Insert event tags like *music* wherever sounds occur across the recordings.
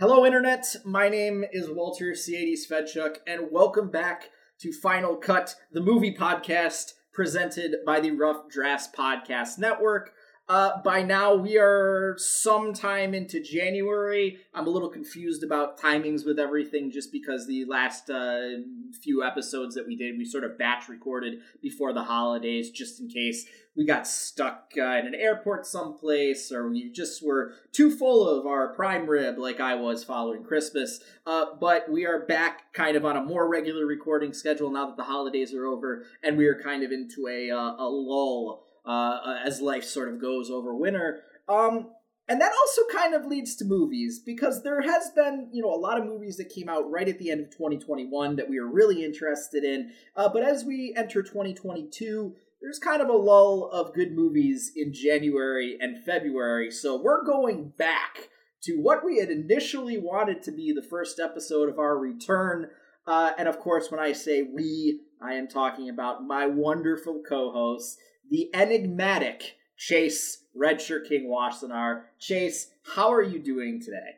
Hello, Internet. My name is Walter C80 Svedchuk, and welcome back to Final Cut, the movie podcast presented by the Rough Drafts Podcast Network. Uh, by now, we are sometime into January. I'm a little confused about timings with everything just because the last uh, few episodes that we did, we sort of batch recorded before the holidays just in case we got stuck uh, in an airport someplace or we just were too full of our prime rib like I was following Christmas. Uh, but we are back kind of on a more regular recording schedule now that the holidays are over and we are kind of into a, uh, a lull uh, as life sort of goes over winter. Um, and that also kind of leads to movies because there has been, you know, a lot of movies that came out right at the end of 2021 that we are really interested in. Uh, but as we enter 2022, there's kind of a lull of good movies in January and February. So we're going back to what we had initially wanted to be the first episode of our return. Uh, and of course, when I say we, I am talking about my wonderful co hosts the enigmatic Chase Redshirt King Wassenaar. Chase, how are you doing today?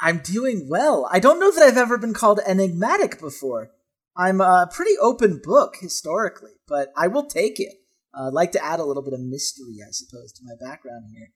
I'm doing well. I don't know that I've ever been called enigmatic before. I'm a pretty open book historically, but I will take it. Uh, I'd like to add a little bit of mystery, I suppose, to my background here.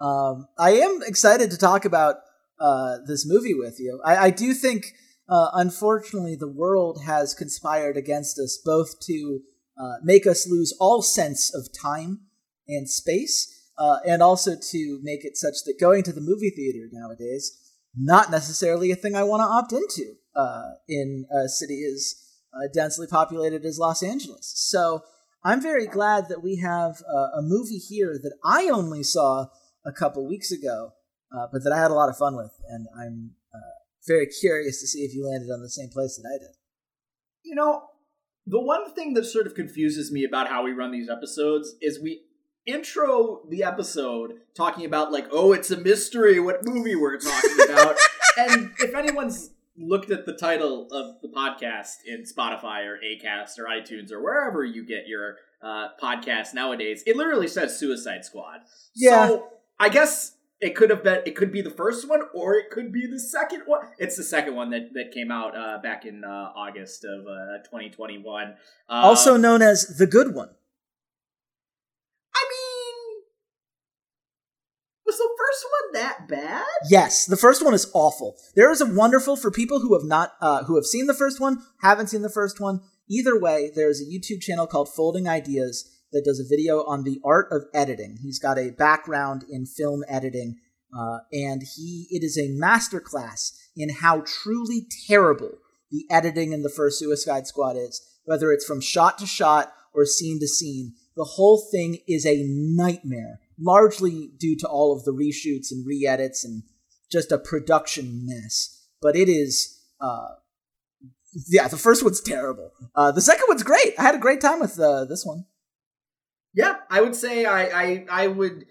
Um, I am excited to talk about uh, this movie with you. I, I do think, uh, unfortunately, the world has conspired against us both to uh, make us lose all sense of time and space, uh, and also to make it such that going to the movie theater nowadays not necessarily a thing I want to opt into uh, in a city as uh, densely populated as Los Angeles. So I'm very glad that we have uh, a movie here that I only saw a couple weeks ago, uh, but that I had a lot of fun with, and I'm very curious to see if you landed on the same place that I did. You know, the one thing that sort of confuses me about how we run these episodes is we intro the episode talking about like, oh, it's a mystery what movie we're talking *laughs* about. and if anyone's looked at the title of the podcast in Spotify or Acast or iTunes or wherever you get your uh, podcast nowadays, it literally says Suicide Squad. Yeah. So I guess it could have been it could be the first one or it could be the second one. It's the second one that that came out uh, back in uh, august of uh, 2021 uh, also known as the good one. I mean was the first one that bad? Yes the first one is awful. There is a wonderful for people who have not uh, who have seen the first one haven't seen the first one either way there's a youtube channel called folding ideas that does a video on the art of editing. He's got a background in film editing, uh, and he it is a masterclass in how truly terrible the editing in the first Suicide Squad is. Whether it's from shot to shot or scene to scene, the whole thing is a nightmare. Largely due to all of the reshoots and re-edits and just a production mess. But it is. Uh, yeah, the first one's terrible. Uh, the second one's great. I had a great time with uh, this one. Yeah, I would say I, I I would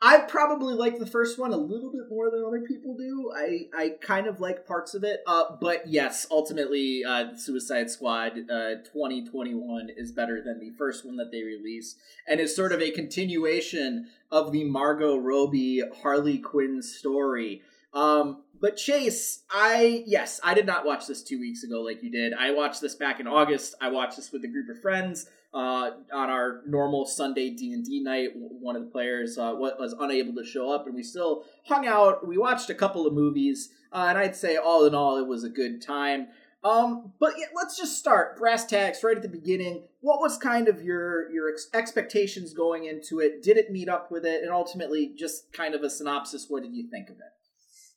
I probably like the first one a little bit more than other people do. I, I kind of like parts of it. Uh, but yes, ultimately, uh, Suicide Squad uh, 2021 is better than the first one that they released, and is sort of a continuation of the Margot Robbie Harley Quinn story. Um, but Chase, I yes, I did not watch this two weeks ago like you did. I watched this back in August. I watched this with a group of friends uh, on our normal Sunday D and D night. One of the players uh, was unable to show up, and we still hung out. We watched a couple of movies, uh, and I'd say all in all, it was a good time. Um, but yeah, let's just start brass tacks right at the beginning. What was kind of your your ex- expectations going into it? Did it meet up with it? And ultimately, just kind of a synopsis. What did you think of it?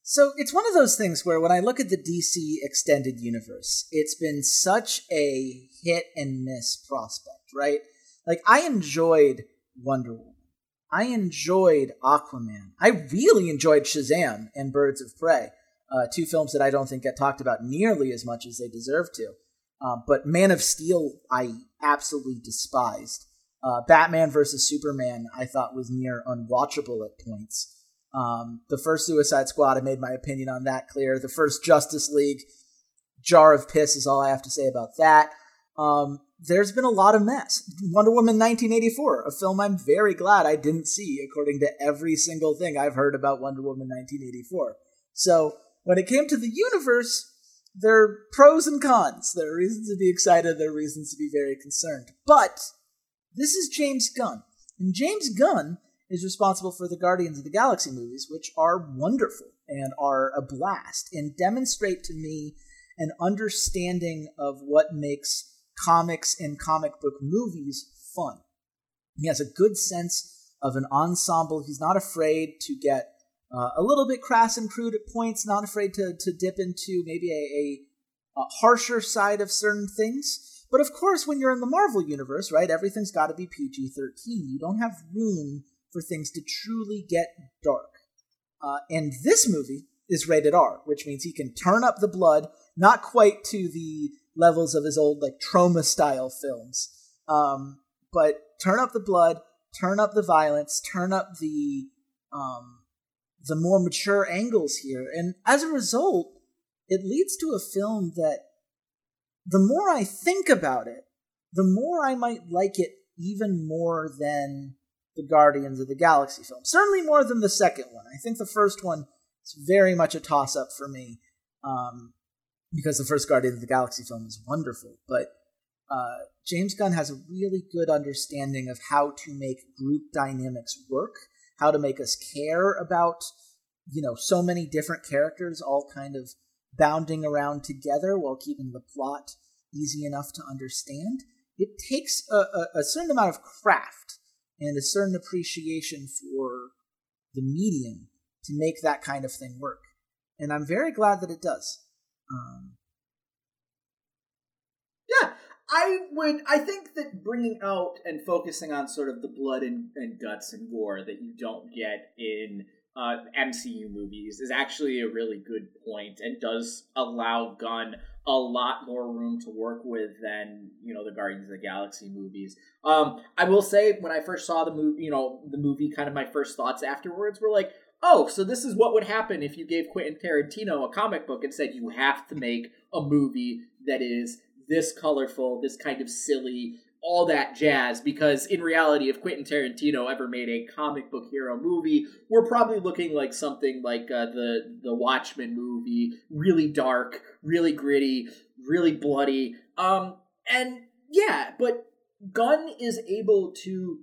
So it's one of those things where when I look at the DC extended universe, it's been such a hit and miss prospect, right? Like I enjoyed Wonder Woman. I enjoyed Aquaman. I really enjoyed Shazam and Birds of Prey, uh, two films that I don't think get talked about nearly as much as they deserve to. Um, but Man of Steel, I absolutely despised. Uh, Batman versus Superman, I thought was near unwatchable at points. Um, the first Suicide Squad, I made my opinion on that clear. The first Justice League, jar of piss is all I have to say about that. Um, there's been a lot of mess. Wonder Woman 1984, a film I'm very glad I didn't see, according to every single thing I've heard about Wonder Woman 1984. So when it came to the universe, there are pros and cons. There are reasons to be excited, there are reasons to be very concerned. But this is James Gunn. And James Gunn is responsible for the Guardians of the Galaxy movies, which are wonderful and are a blast and demonstrate to me an understanding of what makes comics and comic book movies fun. He has a good sense of an ensemble. He's not afraid to get uh, a little bit crass and crude at points, not afraid to, to dip into maybe a, a, a harsher side of certain things. But of course, when you're in the Marvel universe, right, everything's got to be PG 13. You don't have room for things to truly get dark. Uh, and this movie is rated R, which means he can turn up the blood, not quite to the levels of his old like Troma style films, um, but turn up the blood, turn up the violence, turn up the um, the more mature angles here, and as a result, it leads to a film that the more I think about it, the more I might like it even more than the Guardians of the Galaxy film. Certainly more than the second one. I think the first one is very much a toss up for me um, because the first Guardians of the Galaxy film is wonderful. But uh, James Gunn has a really good understanding of how to make group dynamics work, how to make us care about you know so many different characters all kind of bounding around together while keeping the plot easy enough to understand. It takes a, a, a certain amount of craft and a certain appreciation for the medium to make that kind of thing work. And I'm very glad that it does. Um, yeah, I would. I think that bringing out and focusing on sort of the blood and, and guts and gore that you don't get in uh, MCU movies is actually a really good point and does allow Gunn a lot more room to work with than you know the Guardians of the Galaxy movies. Um, I will say when I first saw the movie, you know the movie, kind of my first thoughts afterwards were like, oh, so this is what would happen if you gave Quentin Tarantino a comic book and said you have to make a movie that is this colorful, this kind of silly, all that jazz because in reality if quentin tarantino ever made a comic book hero movie we're probably looking like something like uh, the the watchmen movie really dark really gritty really bloody um and yeah but gunn is able to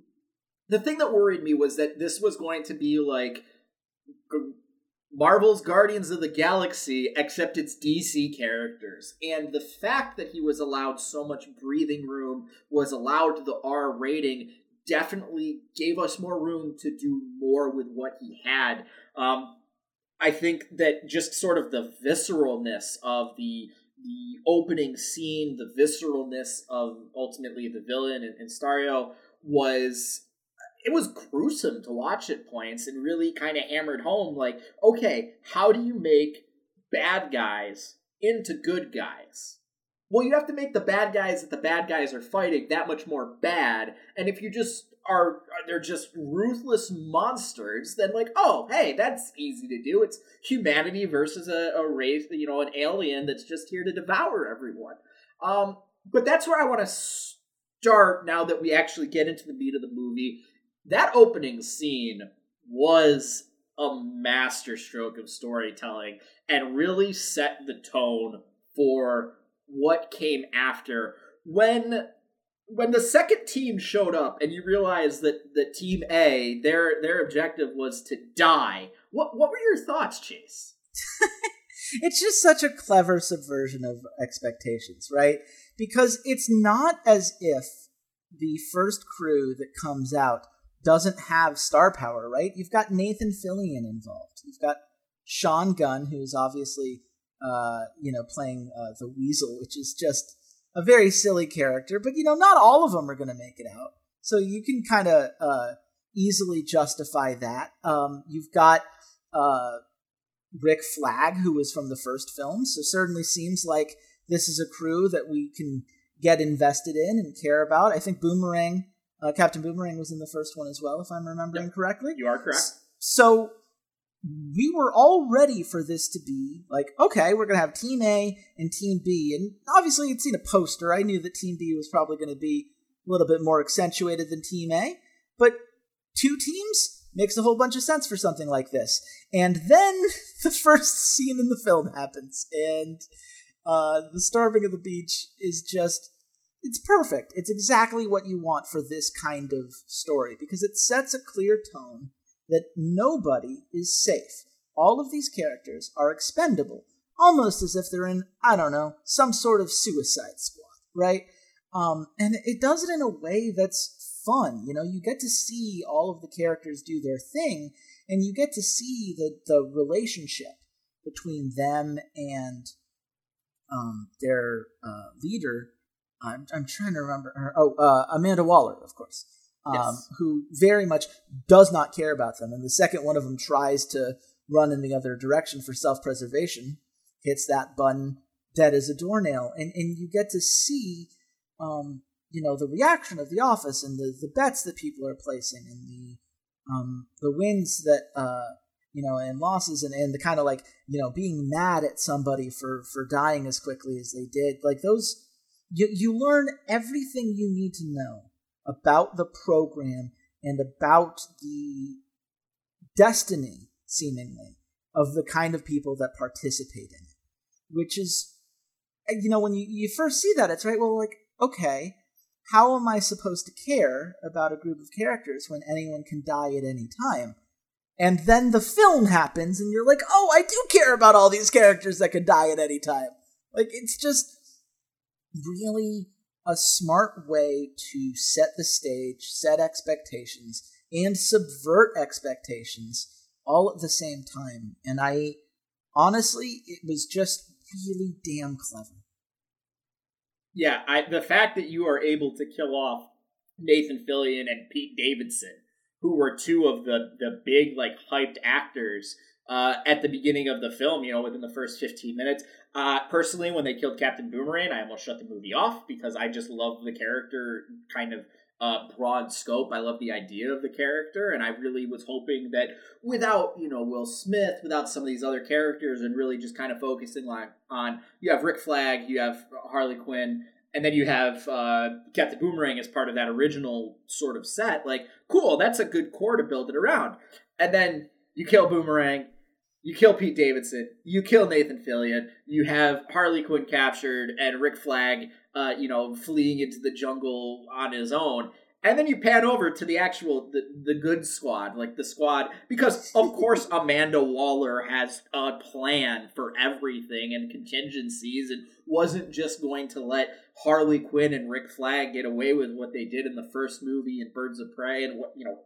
the thing that worried me was that this was going to be like Marvel's Guardians of the Galaxy, except it's DC characters. And the fact that he was allowed so much breathing room, was allowed the R rating, definitely gave us more room to do more with what he had. Um, I think that just sort of the visceralness of the the opening scene, the visceralness of ultimately the villain and, and Starro was it was gruesome to watch at points and really kind of hammered home like okay how do you make bad guys into good guys? Well you have to make the bad guys that the bad guys are fighting that much more bad and if you just are they're just ruthless monsters then like oh hey that's easy to do. It's humanity versus a, a race you know an alien that's just here to devour everyone. Um but that's where i want to start now that we actually get into the meat of the movie that opening scene was a masterstroke of storytelling and really set the tone for what came after. When when the second team showed up and you realized that the team A their their objective was to die what what were your thoughts chase? *laughs* It's just such a clever subversion of expectations right? Because it's not as if the first crew that comes out doesn't have star power, right? You've got Nathan Fillion involved. You've got Sean Gunn, who's obviously, uh, you know, playing uh, the Weasel, which is just a very silly character. But you know, not all of them are going to make it out, so you can kind of uh, easily justify that. Um, you've got uh, Rick Flag, who was from the first film, so certainly seems like this is a crew that we can get invested in and care about. I think Boomerang uh, Captain Boomerang was in the first one as well, if I'm remembering yep. correctly. You are correct. So we were all ready for this to be like, okay, we're going to have Team A and Team B. And obviously, you'd seen a poster. I knew that Team B was probably going to be a little bit more accentuated than Team A. But two teams, makes a whole bunch of sense for something like this. And then *laughs* the first scene in the film happens, and uh, the starving of the beach is just. It's perfect. It's exactly what you want for this kind of story because it sets a clear tone that nobody is safe. All of these characters are expendable, almost as if they're in, I don't know, some sort of suicide squad, right? Um, and it does it in a way that's fun. You know, you get to see all of the characters do their thing, and you get to see the the relationship between them and um, their uh, leader. I'm I'm trying to remember her. Oh, uh, Amanda Waller, of course, um, yes. who very much does not care about them. And the second one of them tries to run in the other direction for self preservation, hits that button dead as a doornail, and and you get to see um, you know the reaction of the office and the, the bets that people are placing and the um, the wins that uh, you know and losses and, and the kind of like you know being mad at somebody for for dying as quickly as they did like those you, you learn everything you need to know about the program and about the destiny seemingly of the kind of people that participate in it which is eh, you know when you, you first see that it's right well like okay how am I supposed to care about a group of characters when anyone can die at any time? And then the film happens, and you're like, oh, I do care about all these characters that could die at any time. Like, it's just really a smart way to set the stage, set expectations, and subvert expectations all at the same time. And I honestly, it was just really damn clever yeah, I, the fact that you are able to kill off Nathan Fillion and Pete Davidson, who were two of the the big like hyped actors uh, at the beginning of the film, you know, within the first 15 minutes. Uh, personally, when they killed Captain Boomerang, I almost shut the movie off because I just love the character kind of uh, broad scope. I love the idea of the character, and I really was hoping that without you know Will Smith, without some of these other characters, and really just kind of focusing like on you have Rick Flag, you have Harley Quinn, and then you have uh, Captain Boomerang as part of that original sort of set. Like, cool, that's a good core to build it around. And then you kill Boomerang, you kill Pete Davidson, you kill Nathan Fillion, you have Harley Quinn captured, and Rick Flag uh, you know, fleeing into the jungle on his own. And then you pan over to the actual the, the good squad, like the squad, because of *laughs* course Amanda Waller has a plan for everything and contingencies, and wasn't just going to let Harley Quinn and Rick Flag get away with what they did in the first movie in Birds of Prey and what you know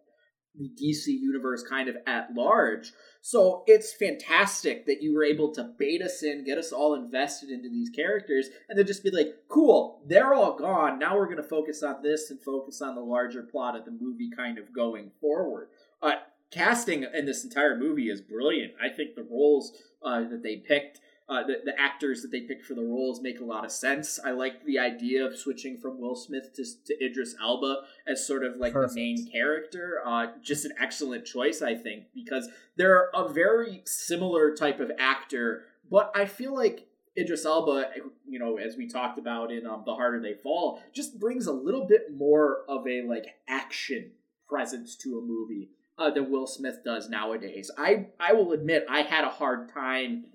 the DC universe kind of at large. So it's fantastic that you were able to bait us in, get us all invested into these characters, and then just be like, cool, they're all gone. Now we're going to focus on this and focus on the larger plot of the movie kind of going forward. Uh, casting in this entire movie is brilliant. I think the roles uh, that they picked uh, the, the actors that they picked for the roles make a lot of sense. I like the idea of switching from Will Smith to, to Idris Elba as sort of like Perfect. the main character. Uh, just an excellent choice, I think, because they're a very similar type of actor, but I feel like Idris Elba, you know, as we talked about in um, The Harder They Fall, just brings a little bit more of a like action presence to a movie uh, than Will Smith does nowadays. I I will admit I had a hard time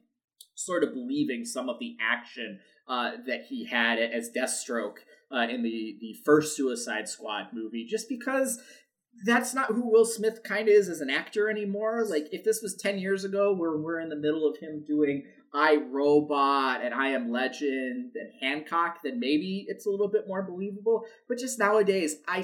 sort of believing some of the action uh, that he had as Deathstroke uh, in the the first Suicide Squad movie, just because that's not who Will Smith kind of is as an actor anymore. Like if this was ten years ago, where we're in the middle of him doing I Robot and I Am Legend and Hancock, then maybe it's a little bit more believable. But just nowadays, I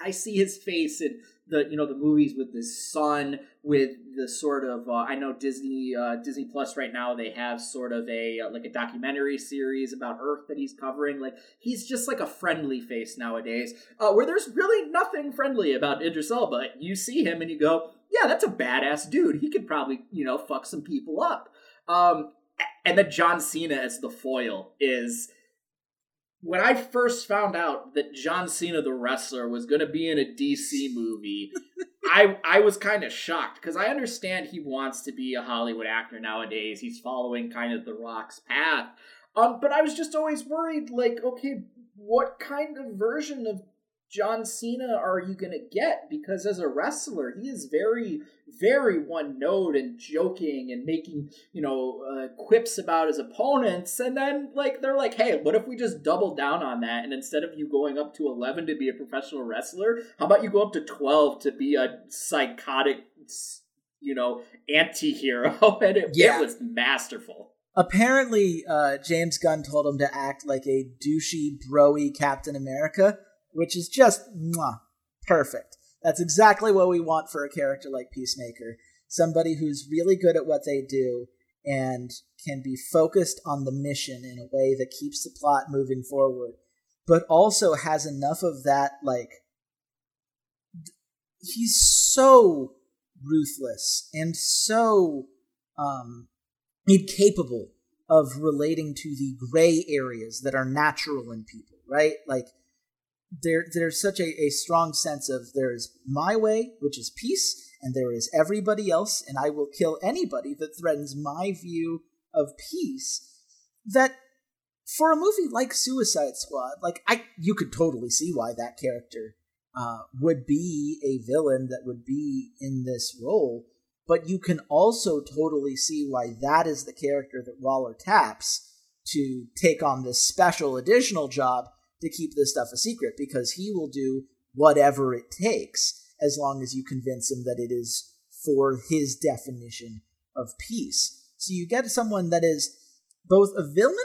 I see his face and the you know the movies with the sun with the sort of uh, I know Disney uh, Disney Plus right now they have sort of a uh, like a documentary series about Earth that he's covering. Like he's just like a friendly face nowadays. Uh, where there's really nothing friendly about Idris Elba. You see him and you go yeah that's a badass dude. He could probably you know fuck some people up. Um, and then John Cena as the foil is when I first found out that John Cena the wrestler was going to be in a DC movie, *laughs* I I was kind of shocked because I understand he wants to be a Hollywood actor nowadays. He's following kind of the Rock's path. Um, but I was just always worried, like, okay, what kind of version of John Cena are you going to get? Because as a wrestler, he is very, very one note and joking and making, you know, uh, quips about his opponents. And then, like, they're like, hey, what if we just double down on that? And instead of you going up to 11 to be a professional wrestler, how about you go up to 12 to be a psychotic, you know, anti hero? *laughs* and it, yeah. it was masterful. Apparently, uh, James Gunn told him to act like a douchey, broy Captain America which is just mwah, perfect. That's exactly what we want for a character like Peacemaker. Somebody who's really good at what they do and can be focused on the mission in a way that keeps the plot moving forward, but also has enough of that, like, he's so ruthless and so um, incapable of relating to the gray areas that are natural in people, right? Like, there there's such a, a strong sense of there is my way, which is peace, and there is everybody else, and I will kill anybody that threatens my view of peace. That for a movie like Suicide Squad, like I you could totally see why that character uh, would be a villain that would be in this role, but you can also totally see why that is the character that Waller taps to take on this special additional job to keep this stuff a secret because he will do whatever it takes as long as you convince him that it is for his definition of peace. So you get someone that is both a villain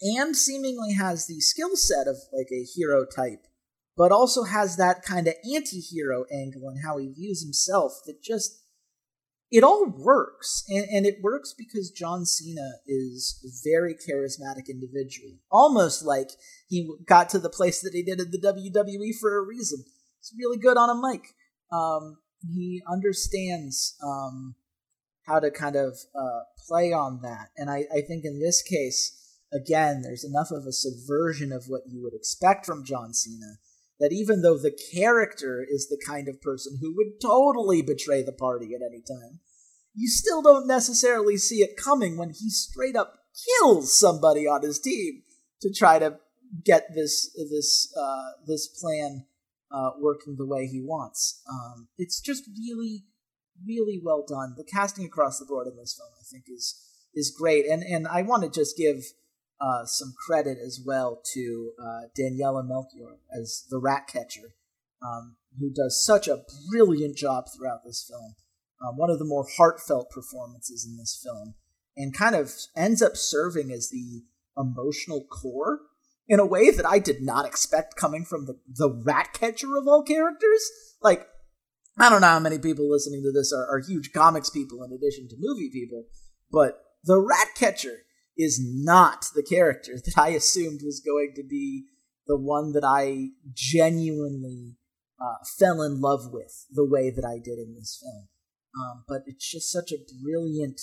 and seemingly has the skill set of like a hero type, but also has that kind of anti hero angle and how he views himself that just it all works and, and it works because john cena is a very charismatic individual. Almost like he got to the place that he did in the wwe for a reason. He's really good on a mic. Um, he understands um, how to kind of uh, play on that. And I, I think in this case again there's enough of a subversion of what you would expect from john cena that even though the character is the kind of person who would totally betray the party at any time, you still don't necessarily see it coming when he straight up kills somebody on his team to try to get this this uh, this plan uh, working the way he wants. Um, it's just really, really well done. The casting across the board in this film, I think, is is great, and and I want to just give uh, some credit as well to uh, Daniela Melchior as the rat catcher, um, who does such a brilliant job throughout this film. Um, one of the more heartfelt performances in this film, and kind of ends up serving as the emotional core in a way that I did not expect coming from the, the rat catcher of all characters. Like, I don't know how many people listening to this are, are huge comics people in addition to movie people, but the rat catcher is not the character that I assumed was going to be the one that I genuinely uh, fell in love with the way that I did in this film. Um, but it's just such a brilliant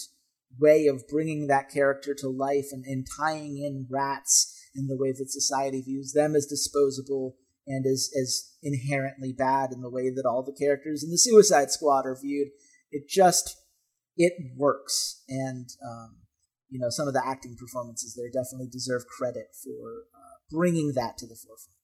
way of bringing that character to life and, and tying in rats in the way that society views them as disposable and as, as inherently bad in the way that all the characters in the Suicide Squad are viewed. It just it works, and um, you know some of the acting performances there definitely deserve credit for uh, bringing that to the forefront.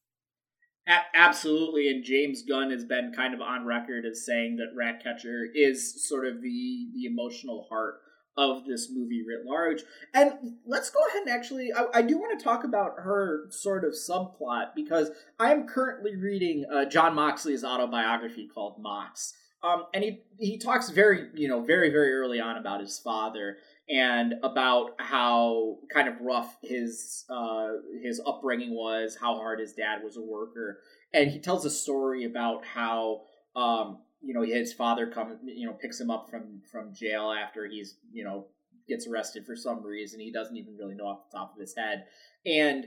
A- absolutely, and James Gunn has been kind of on record as saying that Ratcatcher is sort of the the emotional heart of this movie writ large. And let's go ahead and actually, I, I do want to talk about her sort of subplot because I am currently reading uh, Jon Moxley's autobiography called Mox. Um, and he he talks very you know very very early on about his father and about how kind of rough his uh, his upbringing was, how hard his dad was a worker, and he tells a story about how um, you know his father comes you know picks him up from from jail after he's you know gets arrested for some reason. He doesn't even really know off the top of his head, and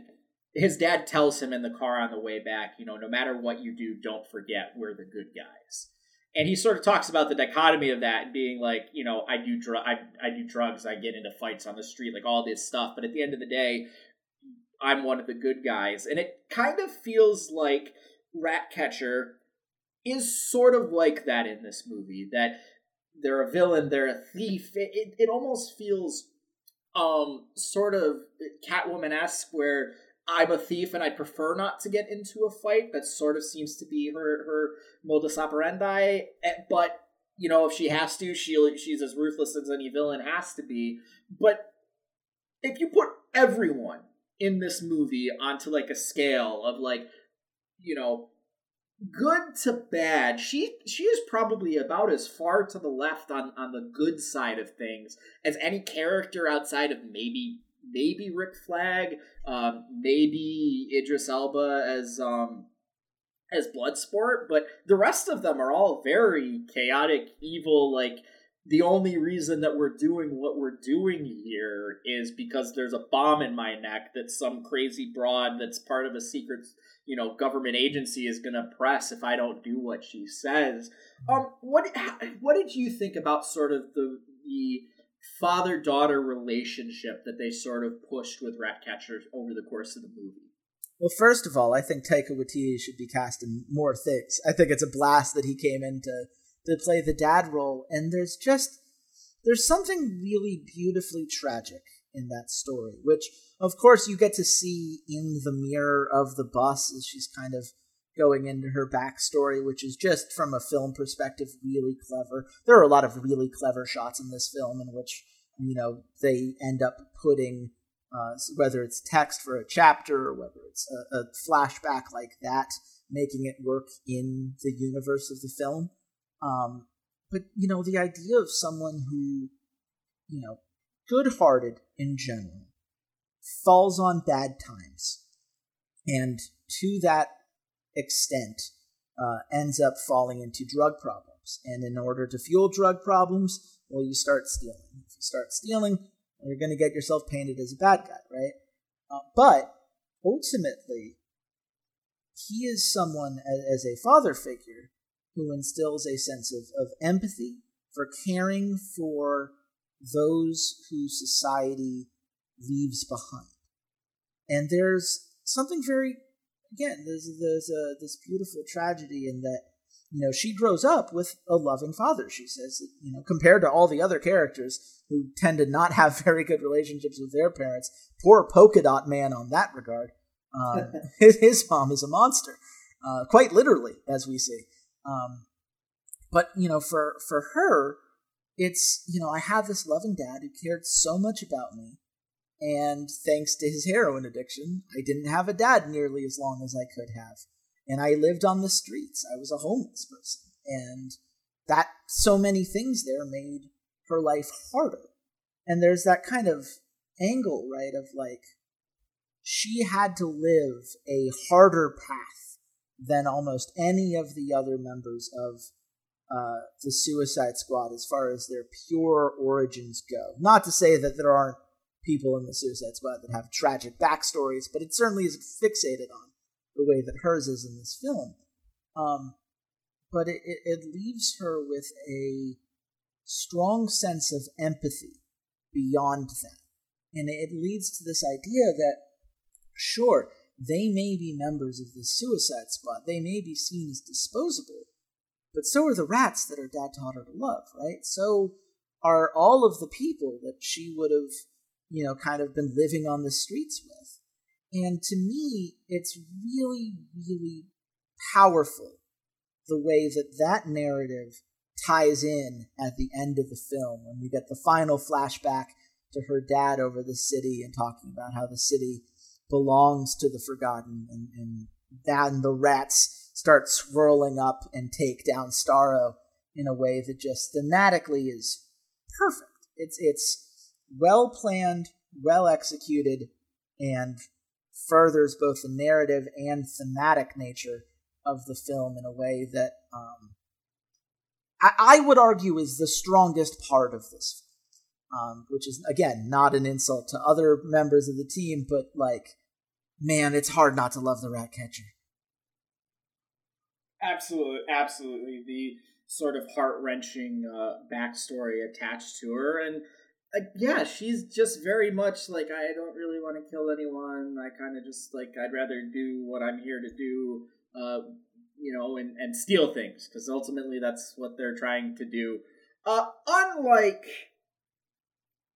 his dad tells him in the car on the way back, you know, no matter what you do, don't forget we're the good guys and he sort of talks about the dichotomy of that being like you know i do dr- I, I do drugs i get into fights on the street like all this stuff. But at the end of the day i'm one of the good guys. And it kind of feels like ratcatcher is sort of like that in this movie that they're a villain they're a thief. It, it, it almost feels um sort of catwoman-esque where I'm a thief and I prefer not to get into a fight. That sort of seems to be her her modus operandi. Eh, but you know, if she has to, she she's as ruthless as any villain has to be. But if you put everyone in this movie onto like a scale of like, you know, good to bad, she she is probably about as far to the left on on the good side of things as any character outside of maybe maybe Rick Flag, um, maybe Idris Elba as um as Bloodsport, but the rest of them are all very chaotic, evil, like the only reason that we're doing what we're doing here is because there's a bomb in my neck that some crazy broad that's part of a secret you know government agency is going to press if i don't do what she says. Um what what did you think about sort of the the father daughter relationship that they sort of pushed with ratcatcher over the course of the movie well, first of all, I think Taika Waititi should be cast in more things. I think it's a blast that he came in to to play the dad role, and there's just there's something really beautifully tragic in that story, which of course you get to see in the mirror of the bus as she's kind of going into her backstory, which is just from a film perspective really clever. There are a lot of really clever shots in this film in which you know they end up putting uh, whether it's text for a chapter or whether it's a, a flashback like that, making it work in the universe of the film. Um, but you know, the idea of someone who, you know, good-hearted in general, falls on bad times, and to that extent, uh, ends up falling into drug problems. And in order to fuel drug problems, well, you start stealing. If you start stealing, you're going to get yourself painted as a bad guy, right? Uh, but ultimately, he is someone as, as a father figure who instills a sense of, of empathy for caring for those who society leaves behind. And there's something very, again, there's, there's a, this beautiful tragedy in that, you know, she grows up with a loving father. She says, that, you know, compared to all the other characters who tend to not have *laughs* very good relationships with their parents, poor polka dot man on that regard. His, *laughs* *laughs* his, mom is a monster, uh, quite literally, as we see. Um, but you know, for for her, it's you know, I have this loving dad who cared so much about me, and thanks to his heroin addiction, I didn't have a dad nearly as long as I could have, and I lived on the streets. I was a homeless person, and that so many things there made her life harder. And there's that kind of angle, right, of like she had to live a harder path than almost any of the other members of uh, the Suicide Squad as far as their pure origins go. Not to say that there aren't people in the Suicide Squad that have tragic backstories, but it certainly isn't fixated on the way that hers is in this film. Um, but it, it, it leaves her with a strong sense of empathy beyond that. And it leads to this idea that, sure, they may be members of the Suicide Squad, they may be seen as disposable, but so are the rats that her dad taught her to love, right? So are all of the people that she would have, you know, kind of been living on the streets with. And to me, it's really, really powerful the way that that narrative ties in at the end of the film when we get the final flashback to her dad over the city and talking about how the city belongs to the forgotten and, and then the rats start swirling up and take down Starro in a way that just thematically is perfect. It's it's well planned, well executed, and furthers both the narrative and thematic nature of the film in a way that um, I, I would argue is the strongest part of this um, which is again not an insult to other members of the team, but like, man, it's hard not to love the rat catcher. Absolutely, absolutely. The sort of heart wrenching uh, backstory attached to her, and yeah, she's just very much like I don't really want to kill anyone. I kind of just like I'd rather do what I'm here to do. Uh, you know, and, and steal things because ultimately that's what they're trying to do. Uh, unlike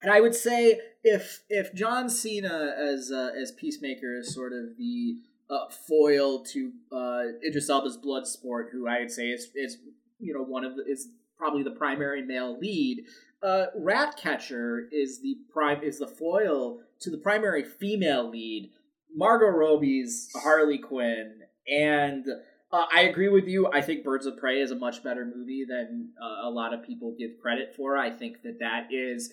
And I would say if if John Cena as uh, as Peacemaker is sort of the uh, foil to uh, Idris Elba's Bloodsport, who I would say is is you know one of the, is probably the primary male lead. Uh, Ratcatcher is the prime is the foil to the primary female lead, Margot Robbie's Harley Quinn, and uh, I agree with you. I think Birds of Prey is a much better movie than uh, a lot of people give credit for. I think that that is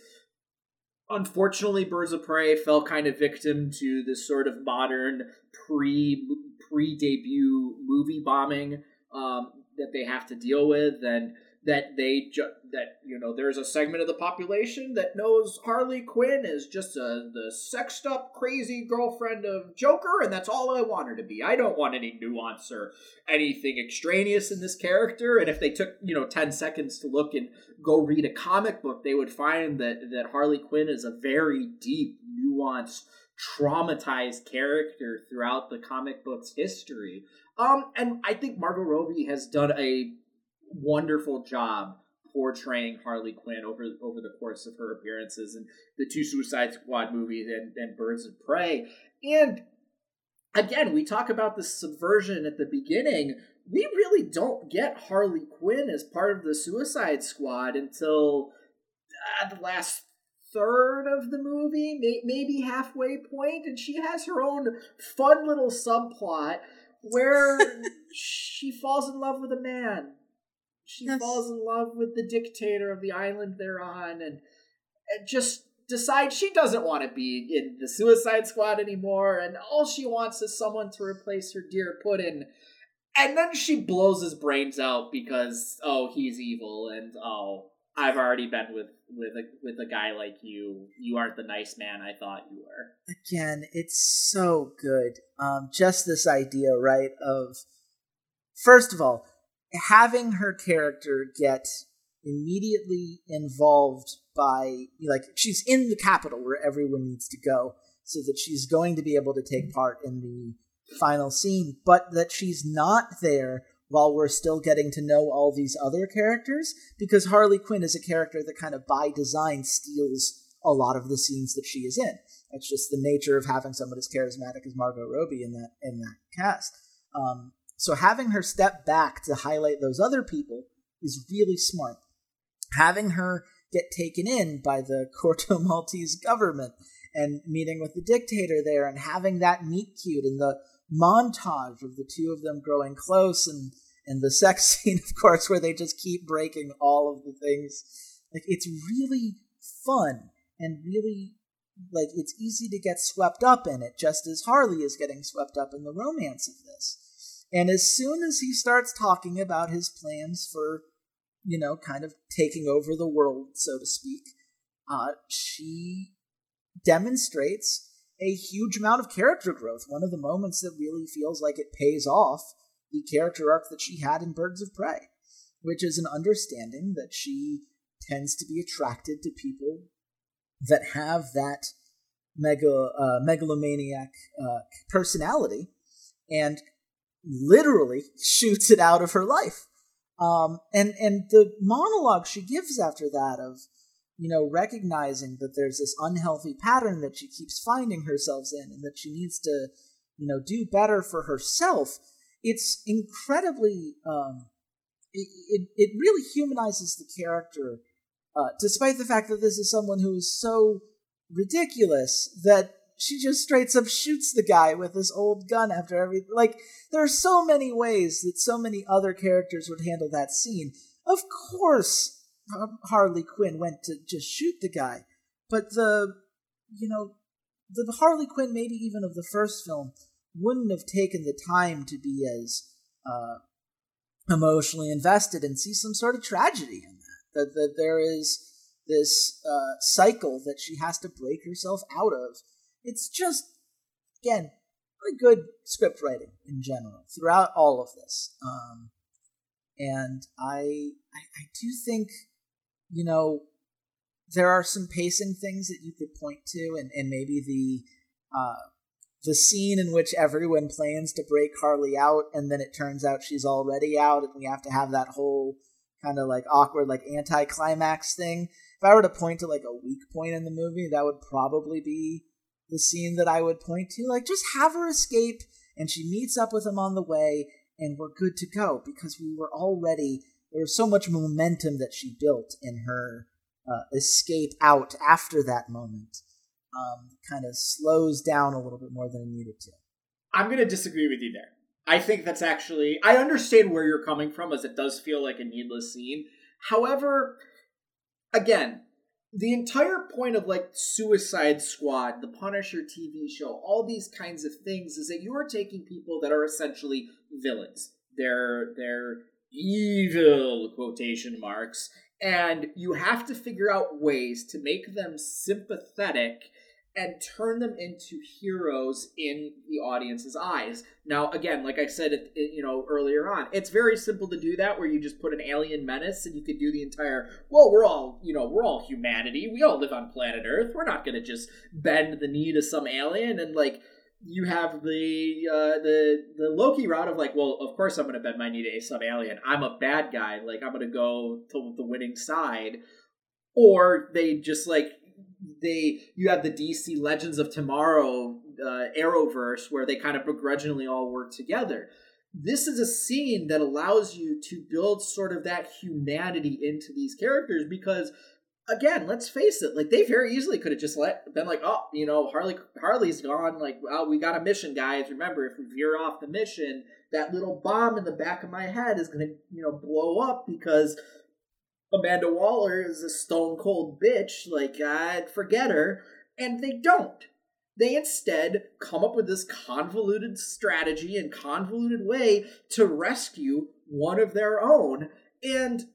unfortunately Birds of Prey fell kind of victim to this sort of modern pre pre debut movie bombing um, that they have to deal with and that they ju- that you know there's a segment of the population that knows Harley Quinn is just a the sexed up crazy girlfriend of Joker and that's all I want her to be. I don't want any nuance or anything extraneous in this character and if they took, you know, 10 seconds to look and go read a comic book, they would find that that Harley Quinn is a very deep, nuanced traumatized character throughout the comic book's history. Um, and I think Margot Robbie has done a wonderful job portraying Harley Quinn over over the course of her appearances in the two Suicide Squad movies and, and Birds of Prey. And again, we talk about the subversion at the beginning. We really don't get Harley Quinn as part of the Suicide Squad until uh, the last third of the movie, may- maybe halfway point, and she has her own fun little subplot where *laughs* she falls in love with a man she yes. falls in love with the dictator of the island they're on and, and just decides she doesn't want to be in the Suicide Squad anymore, and all she wants is someone to replace her dear Puddin. And then she blows his brains out because oh he's evil and oh I've already been with with a with a guy like you. You aren't the nice man I thought you were. Again, it's so good. Um, just this idea, right? Of first of all, having her character get immediately involved by like she's in the capital where everyone needs to go so that she's going to be able to take part in the final scene but that she's not there while we're still getting to know all these other characters because Harley Quinn is a character that kind of by design steals a lot of the scenes that she is in. It's just the nature of having someone as charismatic as Margot Robbie in that in that cast. Um, so having her step back to highlight those other people is really smart. Having her get taken in by the *laughs* Corto Maltese government and meeting with the dictator there and having that meet cute and the montage of the two of them growing close and and the sex *laughs* scene of course where they just keep breaking all of the things like it's really fun and really like it's easy to get swept up in it just as Harley is getting swept up in the romance of this and as soon as he starts talking about his plans for, you know, kind of taking over the world, so to speak, uh, she demonstrates a huge amount of character growth. One of the moments that really feels like it pays off the character arc that she had in Birds of Prey, which is an understanding that she tends to be attracted to people that have that mega uh, megalomaniac uh, personality and literally shoots it out of her life. Um, and and the monologue she gives after that of you know recognizing that there's this unhealthy pattern that she keeps finding herself in and that she needs to you know do better for herself it's incredibly um, it, it, it really humanizes the character uh, despite the fact that this is someone who is so ridiculous that she just straight up shoots the guy with this old gun after every like there are so many ways that so many other characters would handle that scene. Of course harley quinn went to just shoot the guy but the you know the harley quinn maybe even of the first film wouldn't have taken the time to be as uh, emotionally invested and see some sort of tragedy in that. That, that there is this uh, cycle that she has to break herself out of it's just, again, really good script writing in general throughout all of this. Um, and I, I, I do think, you know, there are some pacing things that you could point to, and, and maybe the uh, the scene in which everyone plans to break Harley out, and then it turns out she's already out, and we have to have that whole kind of like awkward like anti-climax thing if I were to point to like a weak point in the movie, that would probably be the scene that I would point to. Like, just have her escape, and she meets up with him on the way, and we're good to go because we were already there was so much momentum that she built in her uh, escape out after that moment. Um, kind of slows down a little bit more than it needed to. I'm going to disagree with you there. I think that's actually I understand where you're coming from, as it does feel like a needless scene. However, again, the entire point of like Suicide Squad, the Punisher TV show, all these kinds of things is that you are taking people that are essentially villains. They're they're evil quotation marks and you have to figure out ways to make them sympathetic and turn them into heroes in the audience's eyes. Now, again, like I said, you know, earlier on, it's very simple to do that, where you just put an alien menace, and you could do the entire. Well, we're all, you know, we're all humanity. We all live on planet Earth. We're not going to just bend the knee to some alien and like. You have the uh, the the Loki route of like, well, of course I'm going to bend my knee to some alien. I'm a bad guy. Like I'm going to go to the winning side or they just like they you have the DC Legends of Tomorrow uh, Arrowverse where they kind of begrudgingly all work together. This is a scene that allows you to build sort of that humanity into these characters because again, let's face it, like they very easily could have just let been like, oh, you know, Harley Harley's gone, like, well, we got a mission, guys. Remember, if we veer off the mission, that little bomb in the back of my head is gonna, you know, blow up because Amanda Waller is a stone cold bitch, like, I'd forget her. And they don't. They instead come up with this convoluted strategy and convoluted way to rescue one of their own. And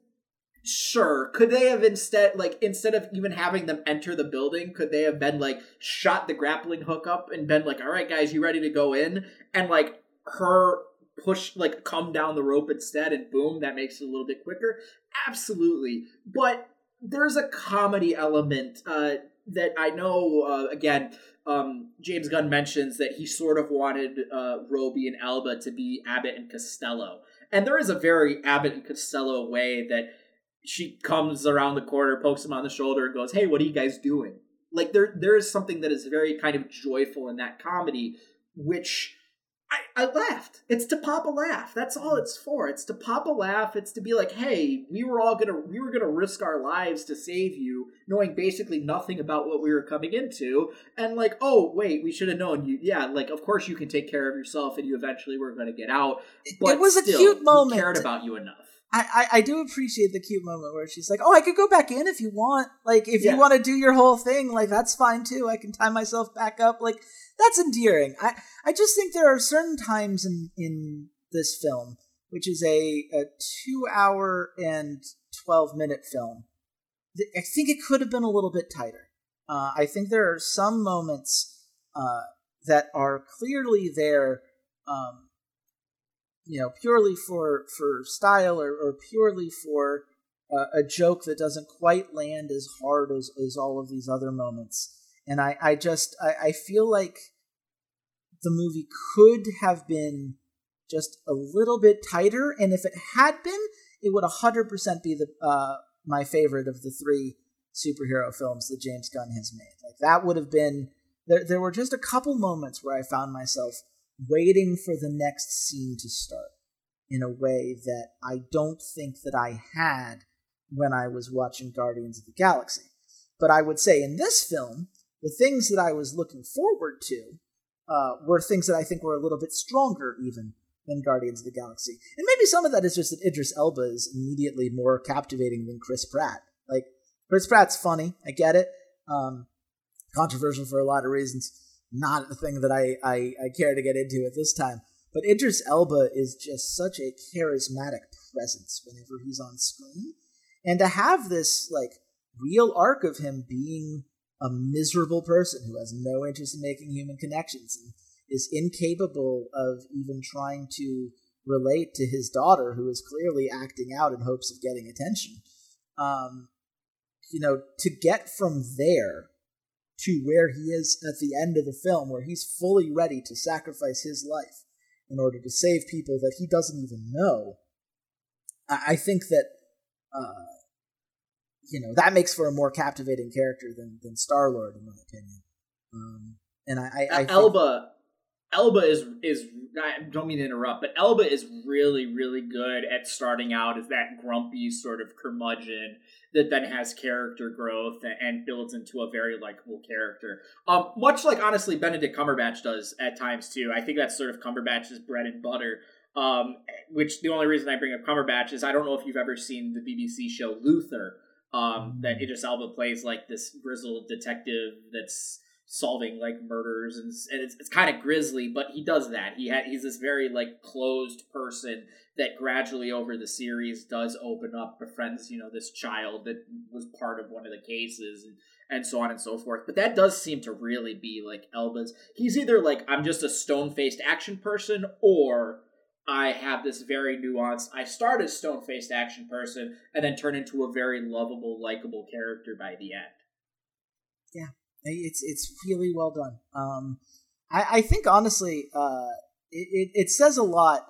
sure, could they have instead, like, instead of even having them enter the building, could they have been, like, shot the grappling hook up and been like, all right, guys, you ready to go in? And, like, her push like come down the rope instead and boom that makes it a little bit quicker? Absolutely. But there's a comedy element uh, that i know uh, again um, james gunn mentions that he sort of wanted uh, robbie and elba to be abbott and costello. And there is a very abbott and costello way that she comes around the corner pokes him on the shoulder and goes hey what are you guys doing? Like there there is something that is very kind of joyful in that comedy which I, I laughed. It's to pop a laugh. That's all it's for. It's to pop a laugh. It's to be like, hey, we were all gonna we were gonna risk our lives to save you, knowing basically nothing about what we were coming into, and like, oh wait, we should have known you. Yeah, like of course you can take care of yourself, and you eventually were gonna get out. But it was still, a cute moment. cared about you enough. I, I, do appreciate the cute moment where she's like, "Oh, I could go back in if you want. Like, if Yeah. you want to do your whole thing, like that's fine too. I can tie myself back up. Like, that's endearing. I, I just think there are certain times in in this film, which is a, a two hour and twelve minute film. I think it could have been a little bit tighter. Uh, I think there are some moments uh, that are clearly there. Um, you know, purely for for style or, or purely for uh, a joke that doesn't quite land as hard as, as all of these other moments. And I, I just I, I feel like the movie could have been just a little bit tighter, and if it had been, it would hundred percent be the uh, my favorite of the three superhero films that James Gunn has made. Like that would have been there. There were just a couple moments where I found myself waiting for the next scene to start in a way that I don't think that I had when I was watching Guardians of the Galaxy. But I would say in this film, the things that I was looking forward to uh, were things that I think were a little bit stronger even than Guardians of the Galaxy. And maybe some of that is just that Idris Elba is immediately more captivating than Chris Pratt. Like, Chris Pratt's funny, I get it. Um, controversial for a lot of reasons not a thing that I, I, I care to get into at this time. But Idris Elba is just such a charismatic presence whenever he's on screen. And to have this like real arc of him being a miserable person who has no interest in making human connections and is incapable of even trying to relate to his daughter, who is clearly acting out in hopes of getting attention. Um, you know, to get from there to where he is at the end of the film, where he's fully ready to sacrifice his life in order to save people that he doesn't even know. I, I think that, uh, you know that makes for a more captivating character than than Star Lord, in my opinion. Um, and I, I, I Elba, Elba is is I don't mean to interrupt, but Elba is really really good at starting out as that grumpy sort of curmudgeon that then has character growth and builds into a very likable character. Um, much like honestly Benedict Cumberbatch does at times too. I think that's sort of Cumberbatch's bread and butter. Um, which the only reason I bring up Cumberbatch is I don't know if you've ever seen the BBC show Luther. Um, that mm. Idris Elba plays like this grizzled detective that's solving like murders and, and it's, it's kind of grisly but he does that he had he's this very like closed person that gradually over the series does open up befriends you know this child that was part of one of the cases and, and so on and so forth but that does seem to really be like elba's he's either like i'm just a stone-faced action person or I have this very nuanced. I start as stone faced action person and then turn into a very lovable, likable character by the end. Yeah, it's it's really well done. Um, I, I think honestly, uh, it, it, it says a lot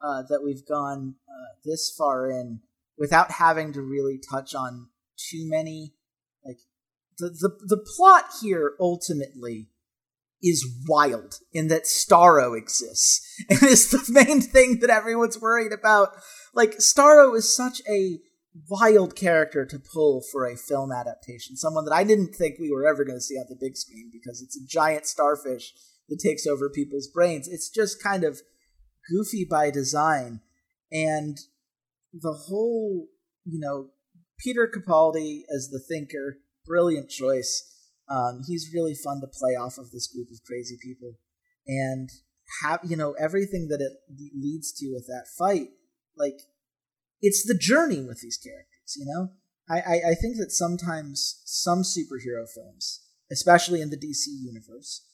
uh, that we've gone uh, this far in without having to really touch on too many. Like the the the plot here ultimately is wild in that Starro exists *laughs* and is the main thing that everyone's worried about. Like Starro is such a wild character to pull for a film adaptation. Someone that I didn't think we were ever going to see on the big screen because it's a giant starfish that takes over people's brains. It's just kind of goofy by design. And the whole, you know, Peter Capaldi as the thinker, brilliant choice. Um, he's really fun to play off of this group of crazy people. And have, you know, everything that it leads to with that fight, like it's the journey with these characters, you know? I, I, I think that sometimes some superhero films, especially in the DC universe,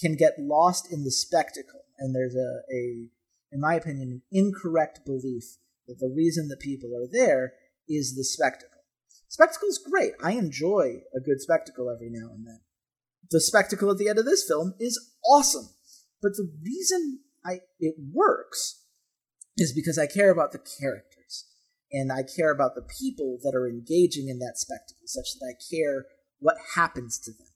can get lost in the spectacle. And there's a, a in my opinion, an incorrect belief that the reason that people are there is the spectacle. Spectacle's great. I enjoy a good spectacle every now and then. The spectacle at the end of this film is awesome. But the reason I it works is because I care about the characters and I care about the people that are engaging in that spectacle, such that I care what happens to them.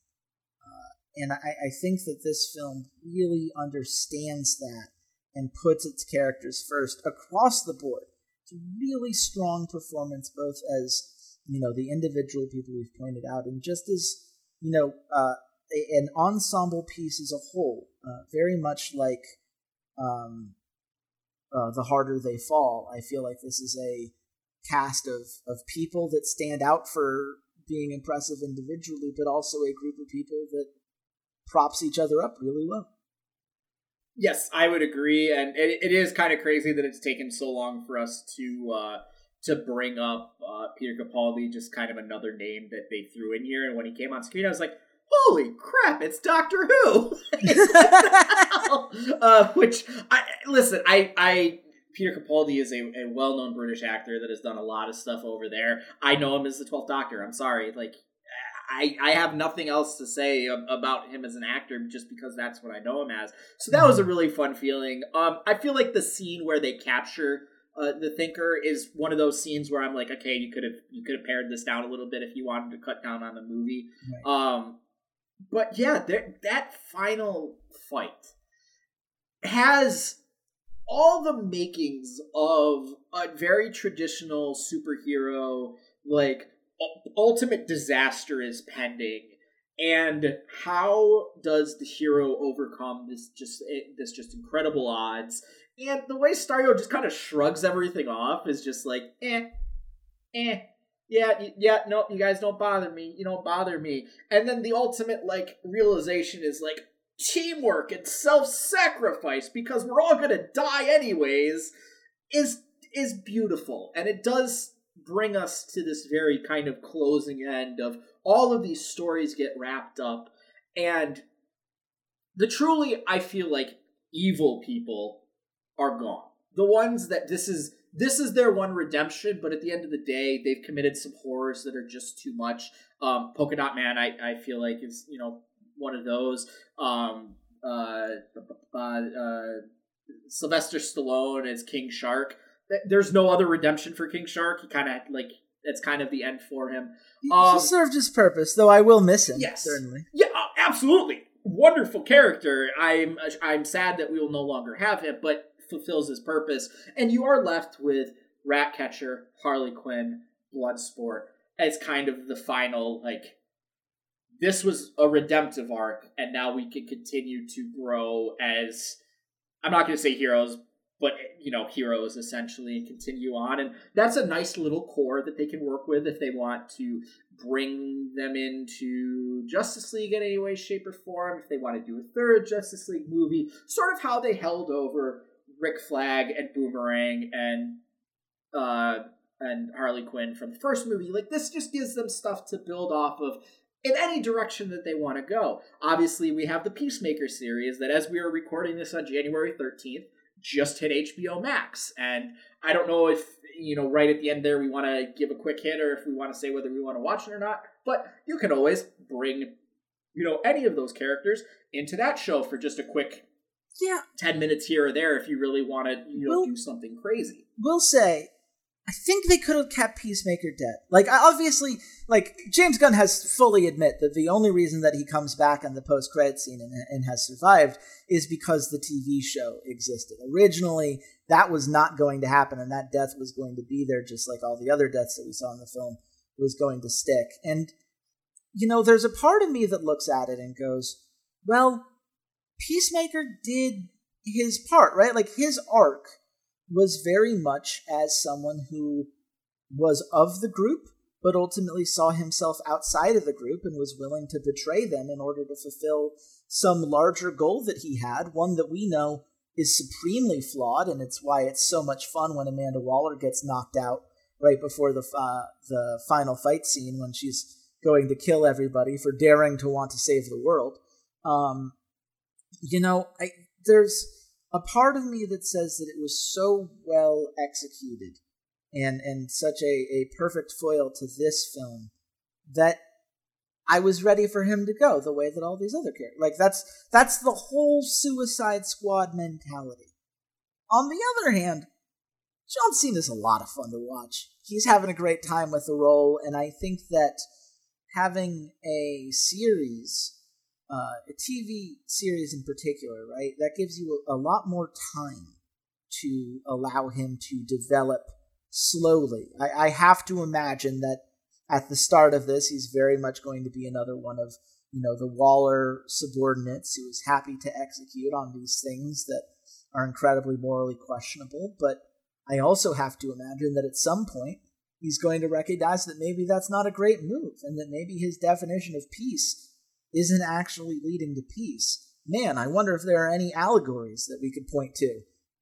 Uh, and I, I think that this film really understands that and puts its characters first across the board. It's a really strong performance, both as you know the individual people we've pointed out, and just as you know uh, an ensemble piece as a whole. Uh, very much like um, uh, the harder they fall. I feel like this is a cast of of people that stand out for being impressive individually, but also a group of people that props each other up really well. Yes, I would agree, and it, it is kind of crazy that it's taken so long for us to uh, to bring up uh, Peter Capaldi, just kind of another name that they threw in here. And when he came on screen, I was like, holy crap, it's Doctor Who. *laughs* *laughs* *laughs* uh, which I listen, I I Peter Capaldi is a, a well known British actor that has done a lot of stuff over there. I know him as the Twelfth Doctor. I'm sorry, like. I, I have nothing else to say about him as an actor just because that's what I know him as. So that was a really fun feeling. Um, I feel like the scene where they capture uh, the thinker is one of those scenes where I'm like, okay, you could have you could have pared this down a little bit if you wanted to cut down on the movie. Right. Um, but yeah, that final fight has all the makings of a very traditional superhero like ultimate disaster is pending and how does the hero overcome this just eh, this just incredible odds and the way Starro just kind of shrugs everything off is just like eh eh yeah, yeah, no, you guys don't bother me. You don't bother me. And then the ultimate like realization is like teamwork and self-sacrifice because we're all going to die anyways is is beautiful. And it does bring us to this very kind of closing end of all of these stories get wrapped up and the truly I feel like evil people are gone. The ones that this is this is their one redemption, but at the end of the day, they've committed some horrors that are just too much. Um, Polka Dot Man, I, I feel like is you know one of those. Um, uh, uh, uh, Sylvester Stallone as King Shark. There's no other redemption for King Shark. He kind of like That's kind of the end for him. He, Um, he served his purpose, though I will miss him. Yes. certainly. Yeah, uh, absolutely. Wonderful character. I'm I'm sad that we will no longer have him, but fulfills his purpose. And you are left with Ratcatcher, Harley Quinn, Bloodsport as kind of the final like this was a redemptive arc and now we can continue to grow as I'm not going to say heroes but you know heroes essentially and continue on. And that's a nice little core that they can work with if they want to bring them into Justice League in any way shape or form. If they want to do a third Justice League movie sort of how they held over Rick Flag and Boomerang and uh and Harley Quinn from the first movie. Like this just gives them stuff to build off of in any direction that they want to go. Obviously, we have the Peacemaker series that, as we are recording this on January 13th, just hit HBO Max. And I don't know if, you know, right at the end there we want to give a quick hit or if we want to say whether we want to watch it or not. But you can always bring, you know, any of those characters into that show for just a quick Yeah, 10 minutes here or there if you really want to, you know, Well- do something crazy. We'll say, I think they could have kept Peacemaker dead. Like, obviously, like James Gunn has fully admit that the only reason that he comes back in the post credit scene and, and has survived is because the TV show existed. Originally, that was not going to happen, and that death was going to be there, just like all the other deaths that we saw in the film was going to stick. And you know, there's a part of me that looks at it and goes, well, Peacemaker did his part, right? Like his arc was very much as someone who was of the group, but ultimately saw himself outside of the group and was willing to betray them in order to fulfill some larger goal that he had, one that we know is supremely flawed, and it's why it's so much fun when Amanda Waller gets knocked out right before the uh, the final fight scene when she's going to kill everybody for daring to want to save the world. Um, you know, I, there's a part of me that says that it was so well executed and and such a, a perfect foil to this film that I was ready for him to go the way that all these other characters like that's that's the whole Suicide Squad mentality. On the other hand, John Cena's a lot of fun to watch. He's having a great time with the role, and I think that having a series uh, a TV series in particular, right? That gives you a, lot more time to allow him to develop slowly. I, I have to imagine that at the start of this, he's very much going to be another one of you know the Waller subordinates who is happy to execute on these things that are incredibly morally questionable. But I also have to imagine that at some point he's going to recognize that maybe that's not a great move, and that maybe his definition of peace isn't actually leading to peace. Man, I wonder if there are any allegories that we could point to,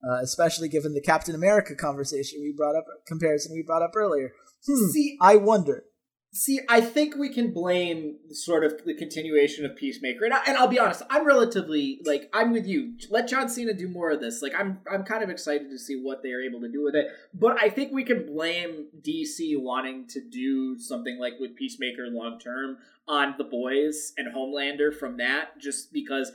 uh, especially given the Captain America conversation we brought up, comparison we brought up earlier. Hmm, See, I wonder. See, I think we can blame sort of the continuation of Peacemaker, and, I, and I'll be honest, I'm relatively like I'm with you. Let John Cena do more of this. Like I'm, I'm kind of excited to see what they are able to do with it. But I think we can blame DC wanting to do something like with Peacemaker long term on the boys and Homelander from that, just because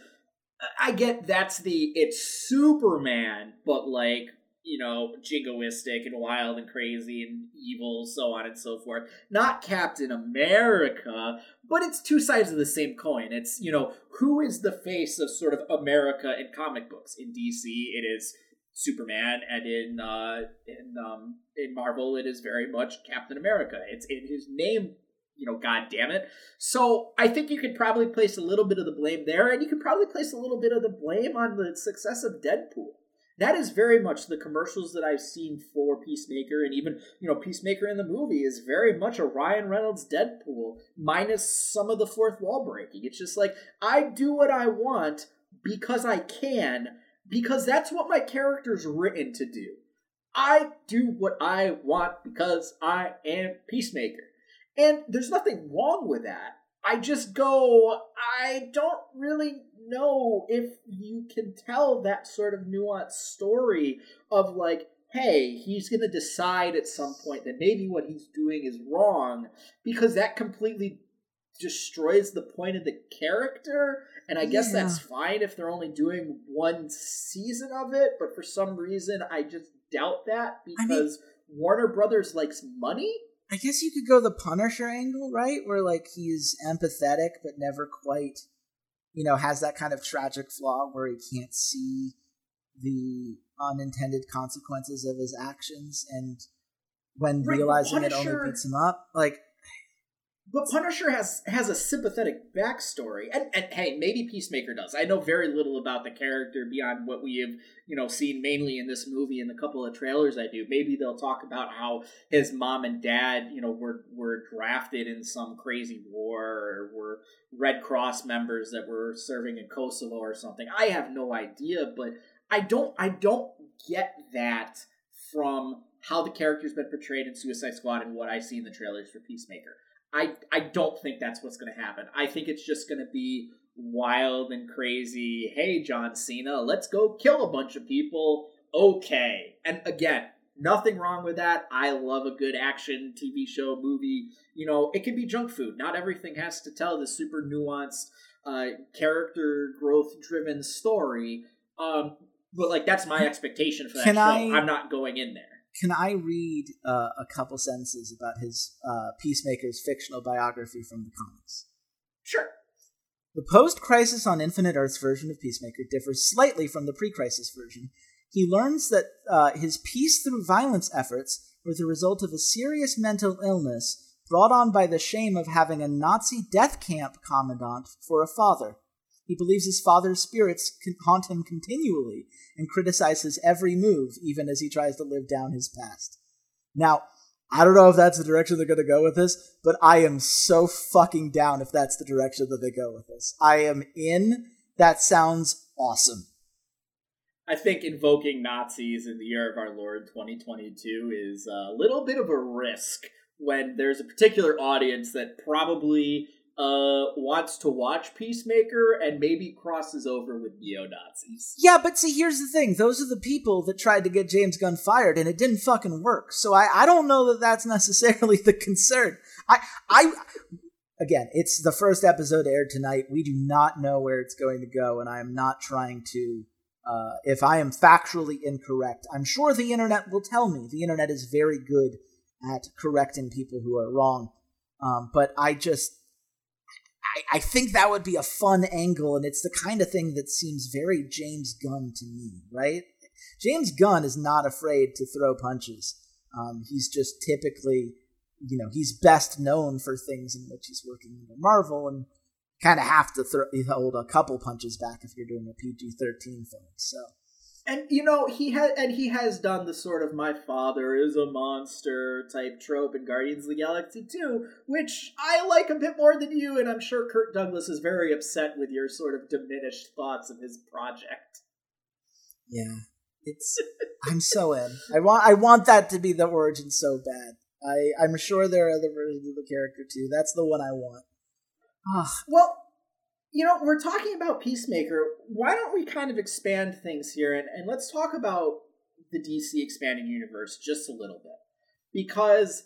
I get that's the it's Superman, but like you know, jingoistic and wild and crazy and evil, so on and so forth. Not Captain America, but it's two sides of the same coin. It's, you know, who is the face of sort of America in comic books? In DC, it is Superman, and in uh, in um, in Marvel, it is very much Captain America. It's in his name, you know. God damn it! So I think you could probably place a little bit of the blame there, and you could probably place a little bit of the blame on the success of Deadpool that is very much the commercials that I've seen for Peacemaker, and even you know Peacemaker in the movie is very much a Ryan Reynolds Deadpool, minus some of the fourth wall breaking. It's just like I do what I want because I can, because that's what my character's written to do. I do what I want because I am Peacemaker, and there's nothing wrong with that. I just go, I don't really know if you can tell that sort of nuanced story of like, hey, he's going to decide at some point that maybe what he's doing is wrong because that completely destroys the point of the character. And I guess Yeah. that's fine if they're only doing one season of it, but for some reason, I just doubt that I mean- because Warner Brothers likes money. I guess you could go the Punisher angle, right? Where like he's empathetic but never quite, you know, has that kind of tragic flaw where he can't see the unintended consequences of his actions, and when Right, realizing it only beats him up. Like, But Punisher has has a sympathetic backstory, and, and hey, maybe Peacemaker does. I know very little about the character beyond what we have, you know, seen mainly in this movie and the couple of trailers I do. Maybe they'll talk about how his mom and dad, you know, were were drafted in some crazy war, or were Red Cross members that were serving in Kosovo or something. I have no idea, but I don't I don't get that from how the character's been portrayed in Suicide Squad and what I see in the trailers for Peacemaker. I I don't think that's what's going to happen. I think it's just going to be wild and crazy. Hey, John Cena, let's go kill a bunch of people. Okay. And again, nothing wrong with that. I love a good action TV show, movie. You know, it can be junk food. Not everything has to tell the super nuanced, uh, character growth driven story. Um, but like that's my expectation for that Can show. I- I'm not going in there. Can I read uh, a couple sentences about his uh, Peacemaker's fictional biography from the comics? Sure. The post crisis on Infinite Earths version of Peacemaker differs slightly from the pre crisis version. He learns that uh, his peace through violence efforts were the result of a serious mental illness brought on by the shame of having a Nazi death camp commandant for a father. He believes his father's spirits haunt him continually and criticize his every move, even as he tries to live down his past. Now, I don't know if that's the direction they're going to go with this, but I am so fucking down if that's the direction that they go with this. I am in. That sounds awesome. I think invoking Nazis in the year of our Lord 2022 is a little bit of a risk when there's a particular audience that probably uh, wants to watch Peacemaker and maybe crosses over with neo Nazis. Yeah, but see, here's the thing. Those are the people that tried to get James Gunn fired, and it didn't fucking work. So I, I don't know that that's necessarily the concern. I, I, again, it's the first episode aired tonight. We do not know where it's going to go, and I am not trying to. Uh, if I am factually incorrect, I'm sure the internet will tell me. The internet is very good at correcting people who are wrong. Um, but I just, I, I think that would be a fun angle, and it's the kind of thing that seems very James Gunn to me, right? James Gunn is not afraid to throw punches. Um, he's just typically, you know, he's best known for things in which he's working under Marvel, and kind of have to throw, hold a couple punches back if you're doing a PG thirteen film. So And you know he has, and he has done the sort of "my father is a monster" type trope in Guardians of the Galaxy 2, which I like a bit more than you, and I'm sure Kurt Douglas is very upset with your sort of diminished thoughts of his project. yeah, it's I'm so in. I want I want that to be the origin so bad. I I'm sure there are other versions of the character too. That's the one I want. Ah, Well, you know, we're talking about Peacemaker. Why don't we kind of expand things here and, and let's talk about the DC expanding universe just a little bit. Because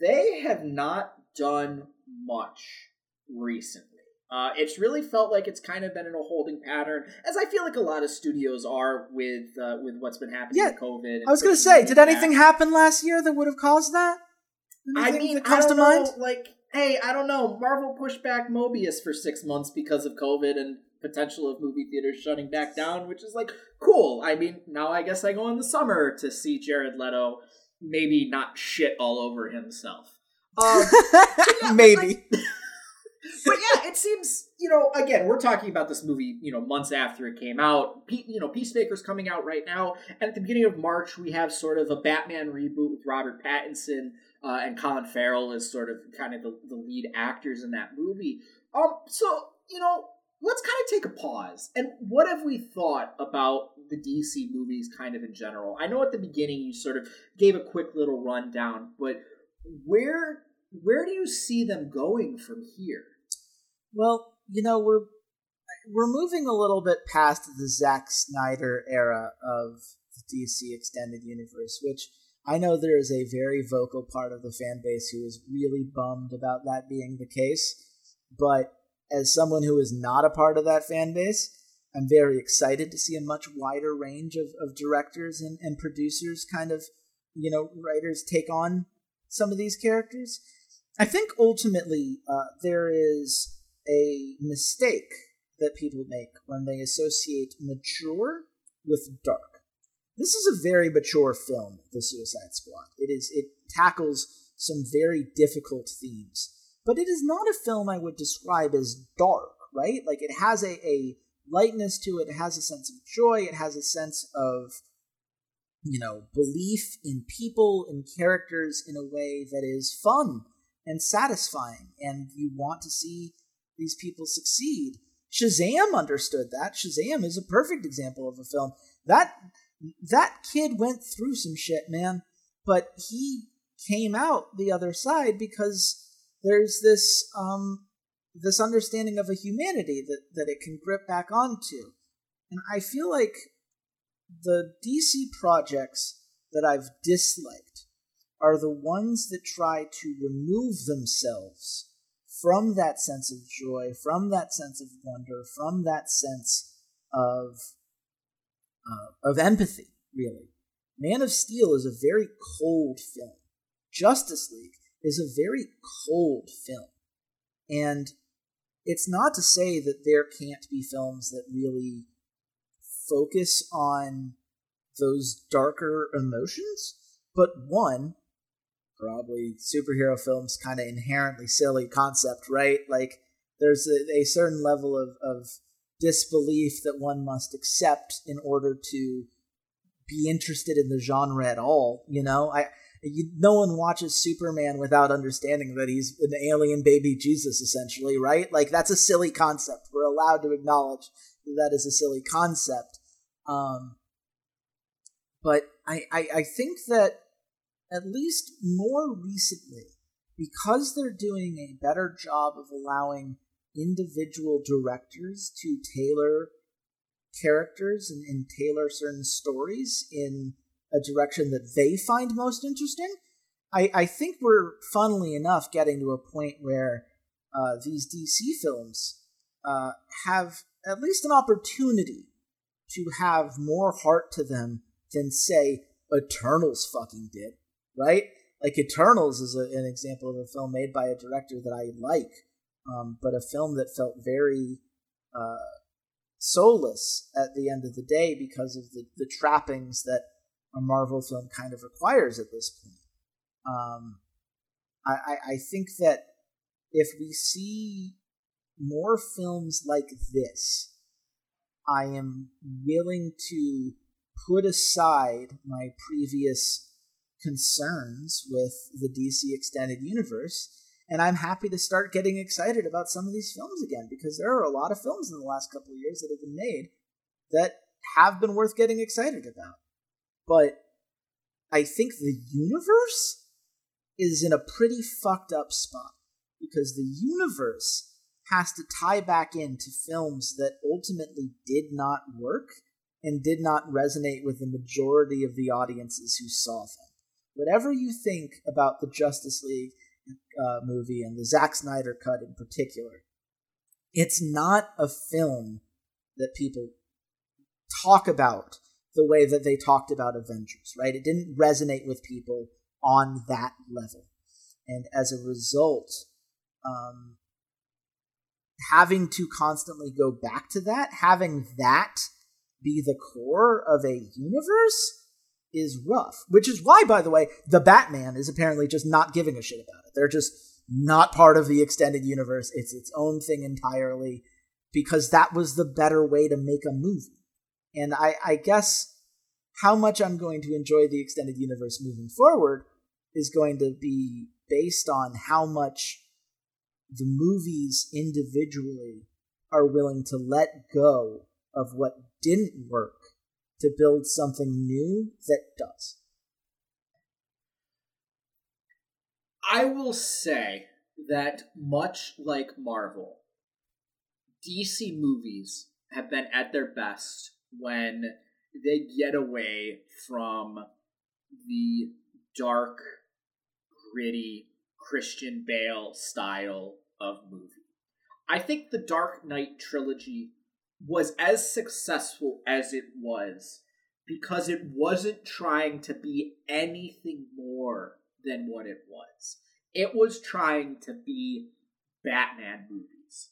they have not done much recently. Uh, it's really felt like it's kind of been in a holding pattern, as I feel like a lot of studios are with uh, with what's been happening Yeah, with COVID. I was gonna say, did anything happen last year that would have caused that? I mean, that I comes don't to mind. like, hey, I don't know. Marvel pushed back Morbius for six months because of COVID and potential of movie theaters shutting back down, which is like cool. I mean, now I guess I go in the summer to see Jared Leto maybe not shit all over himself. Um, *laughs* yeah, Maybe. *laughs* but yeah, it seems you know. Again, we're talking about this movie, you know, months after it came out. Pe- you know, Peacemaker's coming out right now, and at the beginning of March, we have sort of a Batman reboot with Robert Pattinson uh, and Colin Farrell is sort of kind of the, the lead actors in that movie. Um, so you know, let's kind of take a pause. And what have we thought about the DC movies, kind of in general? I know at the beginning you sort of gave a quick little rundown, but where where do you see them going from here? Well, you know, we're we're moving a little bit past the Zack Snyder era of the DC extended universe, which I know there is a very vocal part of the fan base who is really bummed about that being the case. But as someone who is not a part of that fan base, I'm very excited to see a much wider range of, of directors and, and producers kind of, you know, writers take on some of these characters. I think ultimately uh, there is a mistake that people make when they associate mature with dark. This is a very mature film, The Suicide Squad. It is it tackles some very difficult themes, but it is not a film I would describe as dark, right? Like it has a, a lightness to it, it has a sense of joy, it has a sense of you know, belief in people and characters in a way that is fun and satisfying, and you want to see these people succeed. Shazam understood that. Shazam is a perfect example of a film that that kid went through some shit, man, but he came out the other side because there's this um this understanding of a humanity that that it can grip back onto. And I feel like the DC projects that I've disliked are the ones that try to remove themselves from that sense of joy, from that sense of wonder, from that sense of uh, of empathy. Really, Man of Steel is a very cold film. Justice League is a very cold film, and it's not to say that there can't be films that really focus on those darker emotions, but one, probably superhero films kind of inherently silly concept, right? Like there's a, a certain level of, of disbelief that one must accept in order to be interested in the genre at all. You know, I you, no one watches Superman without understanding that he's an alien baby Jesus, essentially, right? Like that's a silly concept. We're allowed to acknowledge that, that is a silly concept. Um, but I, I, I think that at least more recently, because they're doing a better job of allowing individual directors to tailor characters and, and tailor certain stories in a direction that they find most interesting, I, I think we're, funnily enough, getting to a point where uh, these DC films uh, have at least an opportunity to have more heart to them than, say, Eternals fucking did, right? Like Eternals is a, an example of a film made by a director that I like, um, but a film that felt very uh, soulless at the end of the day because of the, the trappings that a Marvel film kind of requires at this point. Um, I, I think that if we see more films like this, I am willing to put aside my previous concerns with the DC Extended Universe, and I'm happy to start getting excited about some of these films again because there are a lot of films in the last couple of years that have been made that have been worth getting excited about. But I think the universe is in a pretty fucked up spot because the universe has to tie back into films that ultimately did not work and did not resonate with the majority of the audiences who saw them. Whatever you think about the Justice League uh, movie and the Zack Snyder cut in particular, it's not a film that people talk about the way that they talked about Avengers, right? It didn't resonate with people on that level. And as a result, um, having to constantly go back to that, having that be the core of a universe is rough. Which is why, by the way, the Batman is apparently just not giving a shit about it. They're just not part of the extended universe. It's its own thing entirely because that was the better way to make a movie. And I, I guess how much I'm going to enjoy the extended universe moving forward is going to be based on how much the movies individually are willing to let go of what didn't work to build something new that does. I will say that much like Marvel, DC movies have been at their best when they get away from the dark, gritty Christian Bale style of movie. I think the Dark Knight trilogy was as successful as it was because it wasn't trying to be anything more than what it was. It was trying to be Batman movies.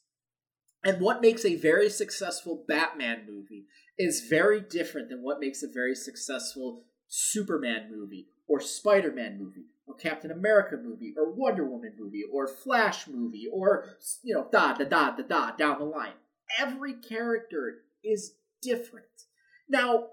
And what makes a very successful Batman movie is very different than what makes a very successful Superman movie or Spider Man movie or Captain America movie or Wonder Woman movie or Flash movie or, you know, da da da da da down the line. Every character is different. Now,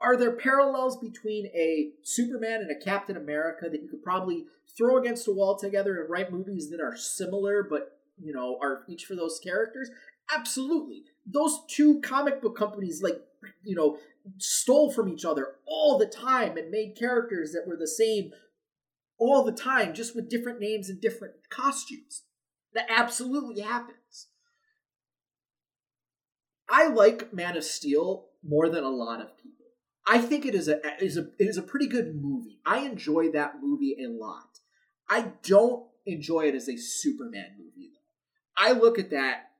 are there parallels between a Superman and a Captain America that you could probably throw against a wall together and write movies that are similar but you know are each for those characters? Absolutely. Those two comic book companies like you know stole from each other all the time and made characters that were the same all the time just with different names and different costumes. That absolutely happens. I like Man of Steel more than a lot of people. I think it is a is a it is a pretty good movie. I enjoy that movie a lot. I don't enjoy it as a Superman movie though. I look at that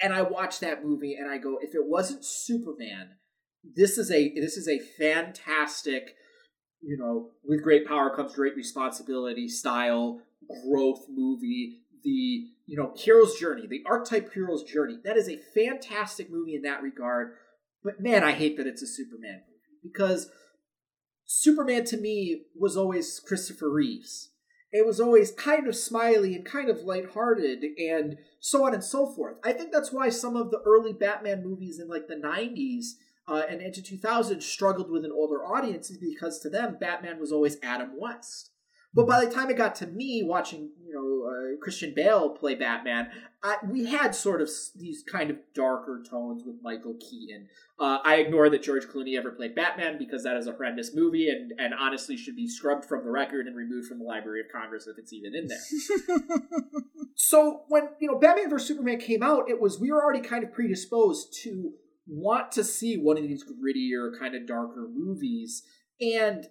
and I watch that movie and I go, if it wasn't Superman, this is a this is a fantastic, you know, with great power comes great responsibility style growth movie. The you know hero's journey, the archetype hero's journey. That is a fantastic movie in that regard. But man, I hate that it's a Superman movie because Superman to me was always Christopher Reeves. It was always kind of smiley and kind of lighthearted and so on and so forth. I think that's why some of the early Batman movies in like the 90s uh, and into 2000 struggled with an older audience is because to them Batman was always Adam West. But by the time it got to me watching, you know, uh, Christian Bale play Batman, I, we had sort of these kind of darker tones with Michael Keaton. Uh, I ignore that George Clooney ever played Batman because that is a horrendous movie and, and honestly should be scrubbed from the record and removed from the Library of Congress if it's even in there. *laughs* so when you know Batman vs Superman came out, it was we were already kind of predisposed to want to see one of these grittier, kind of darker movies, and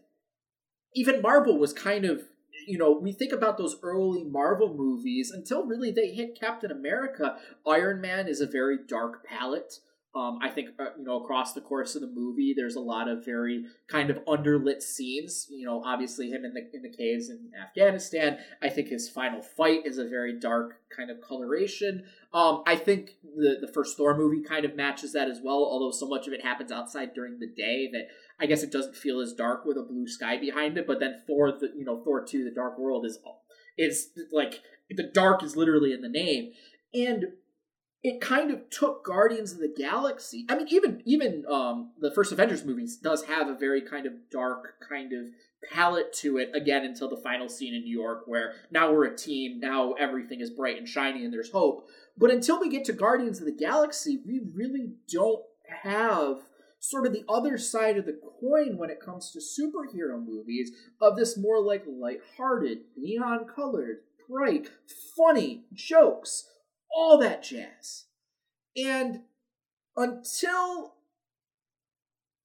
even Marvel was kind of you know, we think about those early Marvel movies until really they hit Captain America. Iron Man is a very dark palette. Um, I think uh, you know across the course of the movie, there's a lot of very kind of underlit scenes. You know, obviously him in the in the caves in Afghanistan. I think his final fight is a very dark kind of coloration. Um, I think the the first Thor movie kind of matches that as well. Although so much of it happens outside during the day that I guess it doesn't feel as dark with a blue sky behind it. But then Thor, the you know Thor two, the Dark World is is like the dark is literally in the name and it kind of took Guardians of the Galaxy. I mean, even even um, the first Avengers movies does have a very kind of dark kind of palette to it. Again, until the final scene in New York, where now we're a team, now everything is bright and shiny, and there's hope. But until we get to Guardians of the Galaxy, we really don't have sort of the other side of the coin when it comes to superhero movies of this more like light-hearted, neon colored, bright, funny jokes all that jazz. And until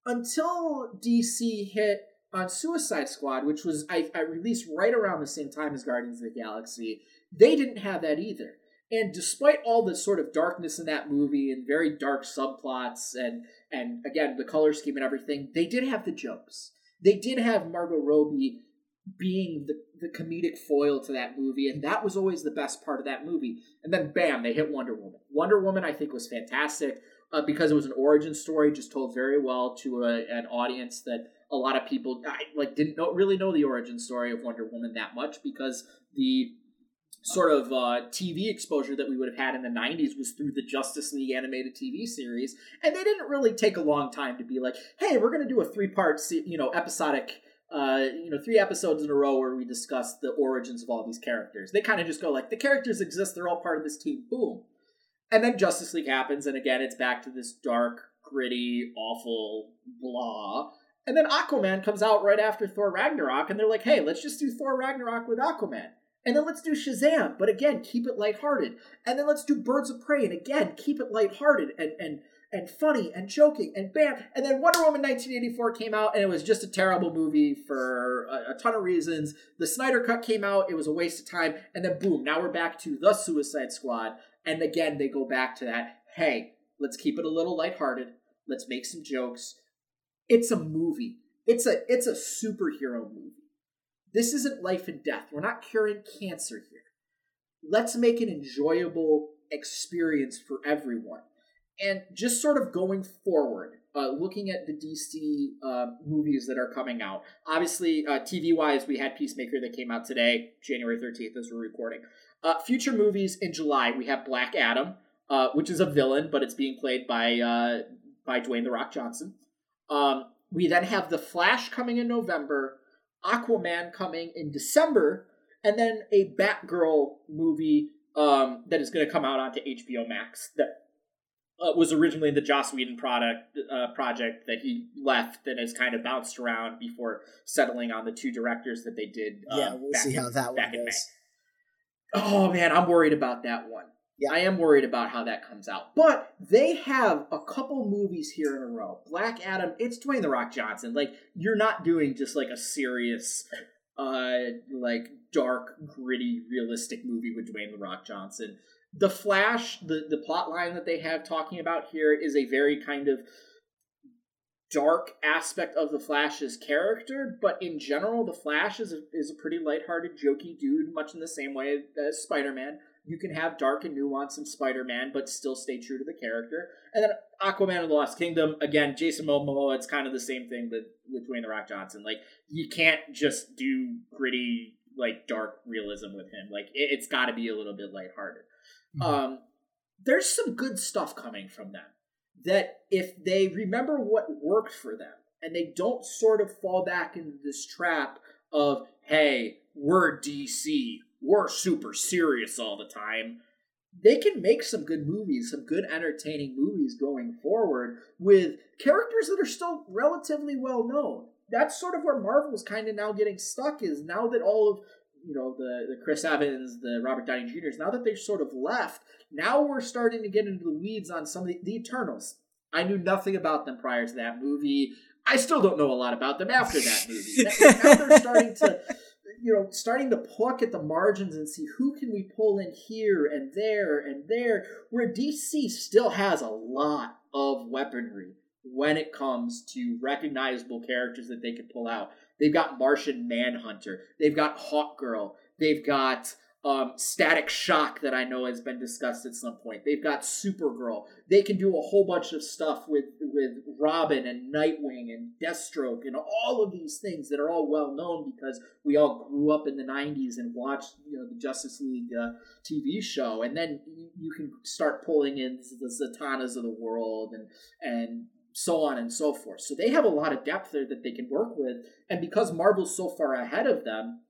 until DC hit on Suicide Squad, which was I, I released right around the same time as Guardians of the Galaxy, they didn't have that either. And despite all the sort of darkness in that movie and very dark subplots and and again the color scheme and everything, they did have the jokes. They did have Margot Robbie being the, the comedic foil to that movie, and that was always the best part of that movie. And then, bam, they hit Wonder Woman. Wonder Woman, I think, was fantastic uh, because it was an origin story, just told very well to a, an audience that a lot of people like didn't know, really know the origin story of Wonder Woman that much because the sort of uh, TV exposure that we would have had in the 90s was through the Justice League animated TV series. And they didn't really take a long time to be like, hey, we're going to do a three part, you know, episodic uh, you know, three episodes in a row where we discuss the origins of all these characters. They kind of just go like, the characters exist, they're all part of this team, boom. And then Justice League happens, and again, it's back to this dark, gritty, awful blah. And then Aquaman comes out right after Thor Ragnarok, and they're like, hey, let's just do Thor Ragnarok with Aquaman. And then let's do Shazam, but again, keep it lighthearted. And then let's do Birds of Prey, and again, keep it lighthearted and and and funny and joking and bam. And then Wonder Woman 1984 came out and it was just a terrible movie for a, a, ton of reasons. The Snyder Cut came out, it was a waste of time. And then boom, now we're back to The Suicide Squad. And again, they go back to that hey, let's keep it a little lighthearted. Let's make some jokes. It's a movie. It's a it's a superhero movie. This isn't life and death. We're not curing cancer here. Let's make an enjoyable experience for everyone. And just sort of going forward, uh, looking at the DC uh, movies that are coming out. Obviously, uh, TV wise, we had Peacemaker that came out today, January 13th, as we're recording. Uh, future movies in July, we have Black Adam, uh, which is a villain, but it's being played by uh, by Dwayne the Rock Johnson. Um, we then have The Flash coming in November, Aquaman coming in December, and then a Batgirl movie um, that is going to come out onto HBO Max that uh, was originally the Joss Whedon product uh, project that he left and has kind of bounced around before settling on the two directors that they did. Uh, yeah, we'll see in, how that one goes. Oh man, I'm worried about that one. Yeah. I am worried about how that comes out. But they have a couple movies here in a row. Black Adam, it's Dwayne the Rock Johnson. Like you're not doing just like a serious uh like dark, gritty, realistic movie with Dwayne the Rock Johnson the Flash, the the plot line that they have talking about here is a very kind of dark aspect of the Flash's character, but in general, the Flash is a, is a pretty lighthearted, jokey dude, much in the same way as Spider Man. You can have dark and nuance in Spider Man, but still stay true to the character. And then Aquaman and the Lost Kingdom, again, Jason Momoa, it's kind of the same thing with, with Dwayne The Rock Johnson. Like, you can't just do gritty, like, dark realism with him. Like, it, it's got to be a little bit lighthearted. Mm-hmm. Um, there's some good stuff coming from them. That if they remember what worked for them and they don't sort of fall back into this trap of, hey, we're DC, we're super serious all the time, they can make some good movies, some good entertaining movies going forward with characters that are still relatively well known. That's sort of where Marvel's kind of now getting stuck is now that all of you know the the Chris Evans, the Robert Downey Jr.'s. Now that they've sort of left, now we're starting to get into the weeds on some of the, the Eternals. I knew nothing about them prior to that movie. I still don't know a lot about them after that movie. *laughs* now they're starting to, you know, starting to pluck at the margins and see who can we pull in here and there and there. Where DC still has a lot of weaponry when it comes to recognizable characters that they can pull out. They've got Martian Manhunter. They've got Hawk Girl. They've got um, Static Shock that I know has been discussed at some point. They've got Supergirl. They can do a whole bunch of stuff with with Robin and Nightwing and Deathstroke and all of these things that are all well known because we all grew up in the '90s and watched you know the Justice League uh, TV show. And then you can start pulling in the Zatannas of the world and and so on and so forth. So they have a lot of depth there that they can work with. And because Marvel's so far ahead of them,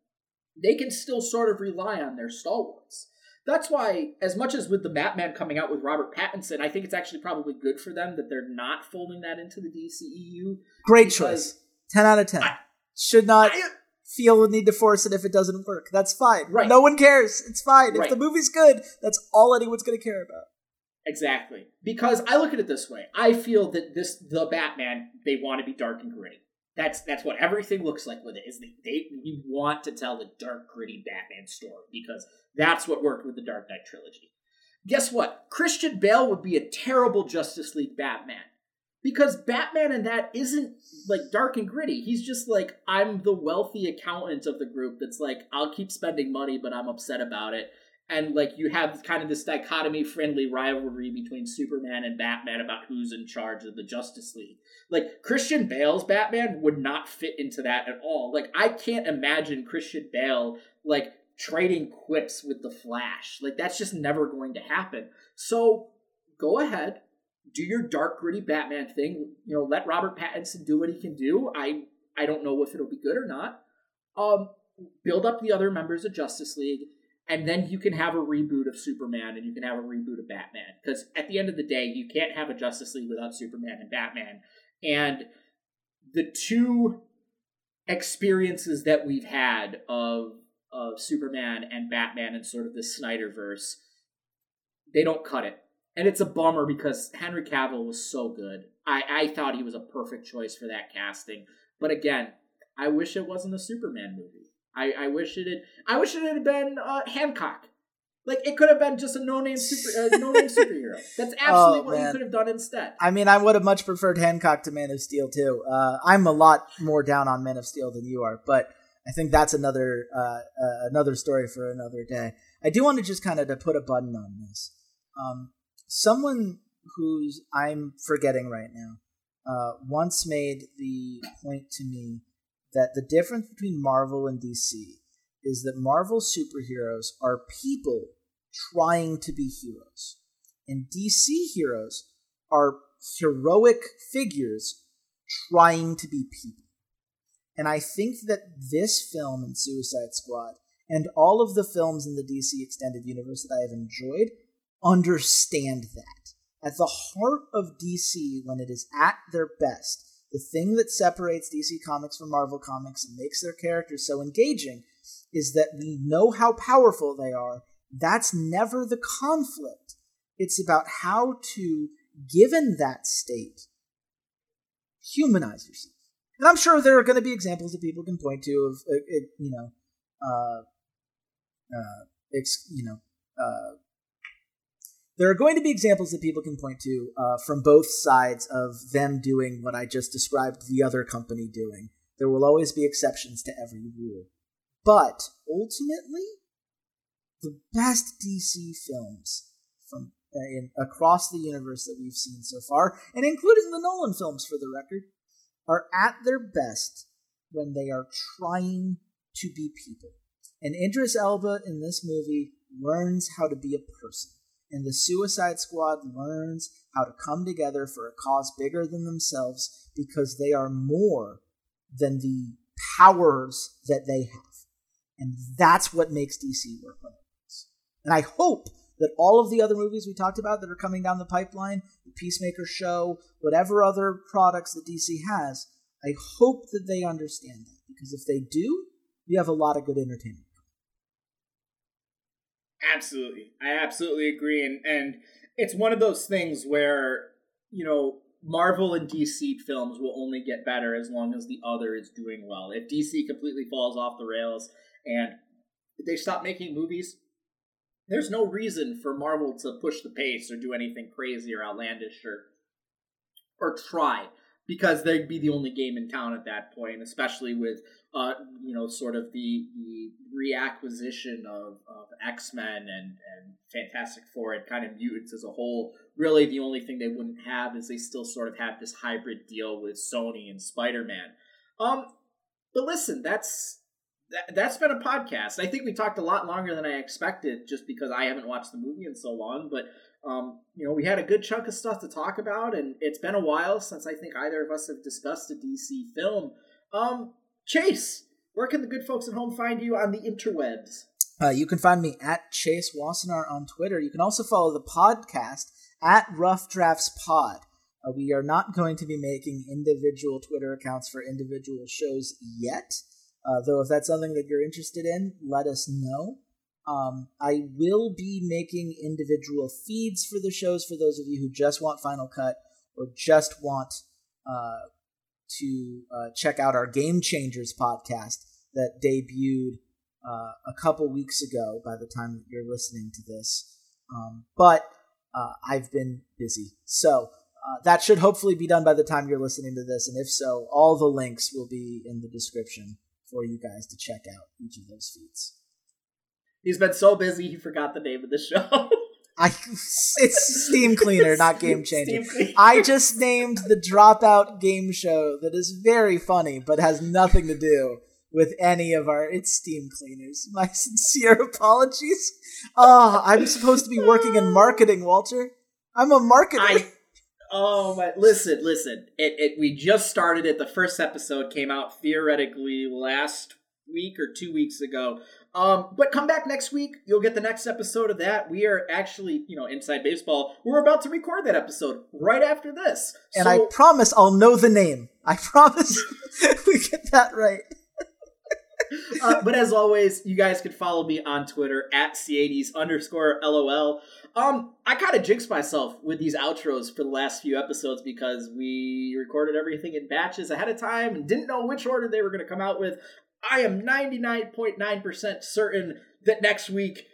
they can still sort of rely on their stalwarts. That's why, as much as with the Batman coming out with Robert Pattinson, I think it's actually probably good for them that they're not folding that into the DCEU. Great choice. 10 out of 10. I, Should not I, feel the need to force it if it doesn't work. That's fine. Right. No one cares. It's fine. Right. If the movie's good, that's all anyone's going to care about. Exactly. Because I look at it this way. I feel that this the Batman, they want to be dark and gritty. That's that's what everything looks like with it. Is they, they we want to tell the dark, gritty Batman story because that's what worked with the Dark Knight trilogy. Guess what? Christian Bale would be a terrible Justice League Batman. Because Batman in that isn't like dark and gritty. He's just like, I'm the wealthy accountant of the group that's like, I'll keep spending money, but I'm upset about it and like you have kind of this dichotomy friendly rivalry between Superman and Batman about who's in charge of the Justice League. Like Christian Bale's Batman would not fit into that at all. Like I can't imagine Christian Bale like trading quips with the Flash. Like that's just never going to happen. So go ahead, do your dark gritty Batman thing. You know, let Robert Pattinson do what he can do. I I don't know if it'll be good or not. Um build up the other members of Justice League and then you can have a reboot of Superman and you can have a reboot of Batman. Because at the end of the day, you can't have a Justice League without Superman and Batman. And the two experiences that we've had of of Superman and Batman and sort of the Snyderverse, they don't cut it. And it's a bummer because Henry Cavill was so good. I, I thought he was a perfect choice for that casting. But again, I wish it wasn't a Superman movie. I, I wish it had. I wish it had been uh, Hancock. Like it could have been just a no-name super, uh, no-name *laughs* superhero. That's oh, absolutely oh, what you could have done instead. I mean, I would have much preferred Hancock to Man of Steel too. Uh, I'm a lot more down on Man of Steel than you are, but I think that's another uh, uh, another story for another day. I do want to just kind of to put a button on this. Um, someone who's I'm forgetting right now uh, once made the point to me that the difference between Marvel and DC is that Marvel superheroes are people trying to be heroes, and DC heroes are heroic figures trying to be people. And I think that this film and Suicide Squad and all of the films in the DC extended universe that I have enjoyed understand that. At the heart of DC, when it is at their best, the thing that separates DC Comics from Marvel Comics and makes their characters so engaging is that we know how powerful they are. That's never the conflict. It's about how to, given that state, humanize yourself. And I'm sure there are going to be examples that people can point to of, uh, you know, uh, uh, ex- you know, uh, there are going to be examples that people can point to uh, from both sides of them doing what I just described the other company doing. There will always be exceptions to every rule. But ultimately, the best DC films from uh, in, across the universe that we've seen so far, and including the Nolan films for the record, are at their best when they are trying to be people. And Idris Elba in this movie learns how to be a person and the Suicide Squad learns how to come together for a cause bigger than themselves because they are more than the powers that they have. And that's what makes DC work works. And I hope that all of the other movies we talked about that are coming down the pipeline, the Peacemaker show, whatever other products that DC has, I hope that they understand that. Because if they do, we have a lot of good entertainment. Absolutely. I absolutely agree. And and it's one of those things where, you know, Marvel and DC films will only get better as long as the other is doing well. If DC completely falls off the rails and they stop making movies, there's no reason for Marvel to push the pace or do anything crazy or outlandish or or try because they'd be the only game in town at that point, especially with uh, you know sort of the the reacquisition of, of X Men and and Fantastic Four and kind of mutants as a whole. Really, the only thing they wouldn't have is they still sort of have this hybrid deal with Sony and Spider Man. Um, but listen, that's that, that's been a podcast. I think we talked a lot longer than I expected, just because I haven't watched the movie in so long. But um, you know, we had a good chunk of stuff to talk about, and it's been a while since I think either of us have discussed a DC film. Um, Chase, where can the good folks at home find you on the interwebs? Uh, you can find me at Chase Wassenaar on Twitter. You can also follow the podcast at Rough Drafts Pod. Uh, we are not going to be making individual Twitter accounts for individual shows yet. Uh, though, if that's something that you're interested in, let us know. Um, I will be making individual feeds for the shows for those of you who just want Final Cut or just want uh, to uh, check out our Game Changers podcast that debuted uh, a couple weeks ago by the time you're listening to this. Um, but uh, I've been busy. So uh, that should hopefully be done by the time you're listening to this. And if so, all the links will be in the description for you guys to check out each of those feeds. He's been so busy he forgot the name of the show. *laughs* I it's Steam Cleaner, not *laughs* Game Changer. I just named the Dropout game show that is very funny but has nothing to do with any of our it's Steam Cleaners. *laughs* My sincere apologies. Oh, I'm supposed to be working in *laughs* marketing, Walter. I'm a marketer. I, oh my! Listen, listen. It, it we just started it. The first episode came out theoretically last week or two weeks ago. Um, but come back next week. You'll get the next episode of that. We are actually, you know, inside baseball. We're about to record that episode right after this. And so, I promise I'll know the name. I promise *laughs* we get that right. *laughs* uh, but as always, you guys can follow me on Twitter at C80s underscore LOL. Um, I kind of jinxed myself with these outros for the last few episodes because we recorded everything in batches ahead of time and didn't know which order they were going to come out with. I am 99.9% certain that next week,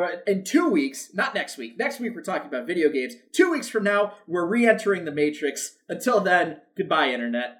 uh, in two weeks, not next week, next week we're talking about video games. Two weeks from now, we're re entering the Matrix. Until then, goodbye, Internet.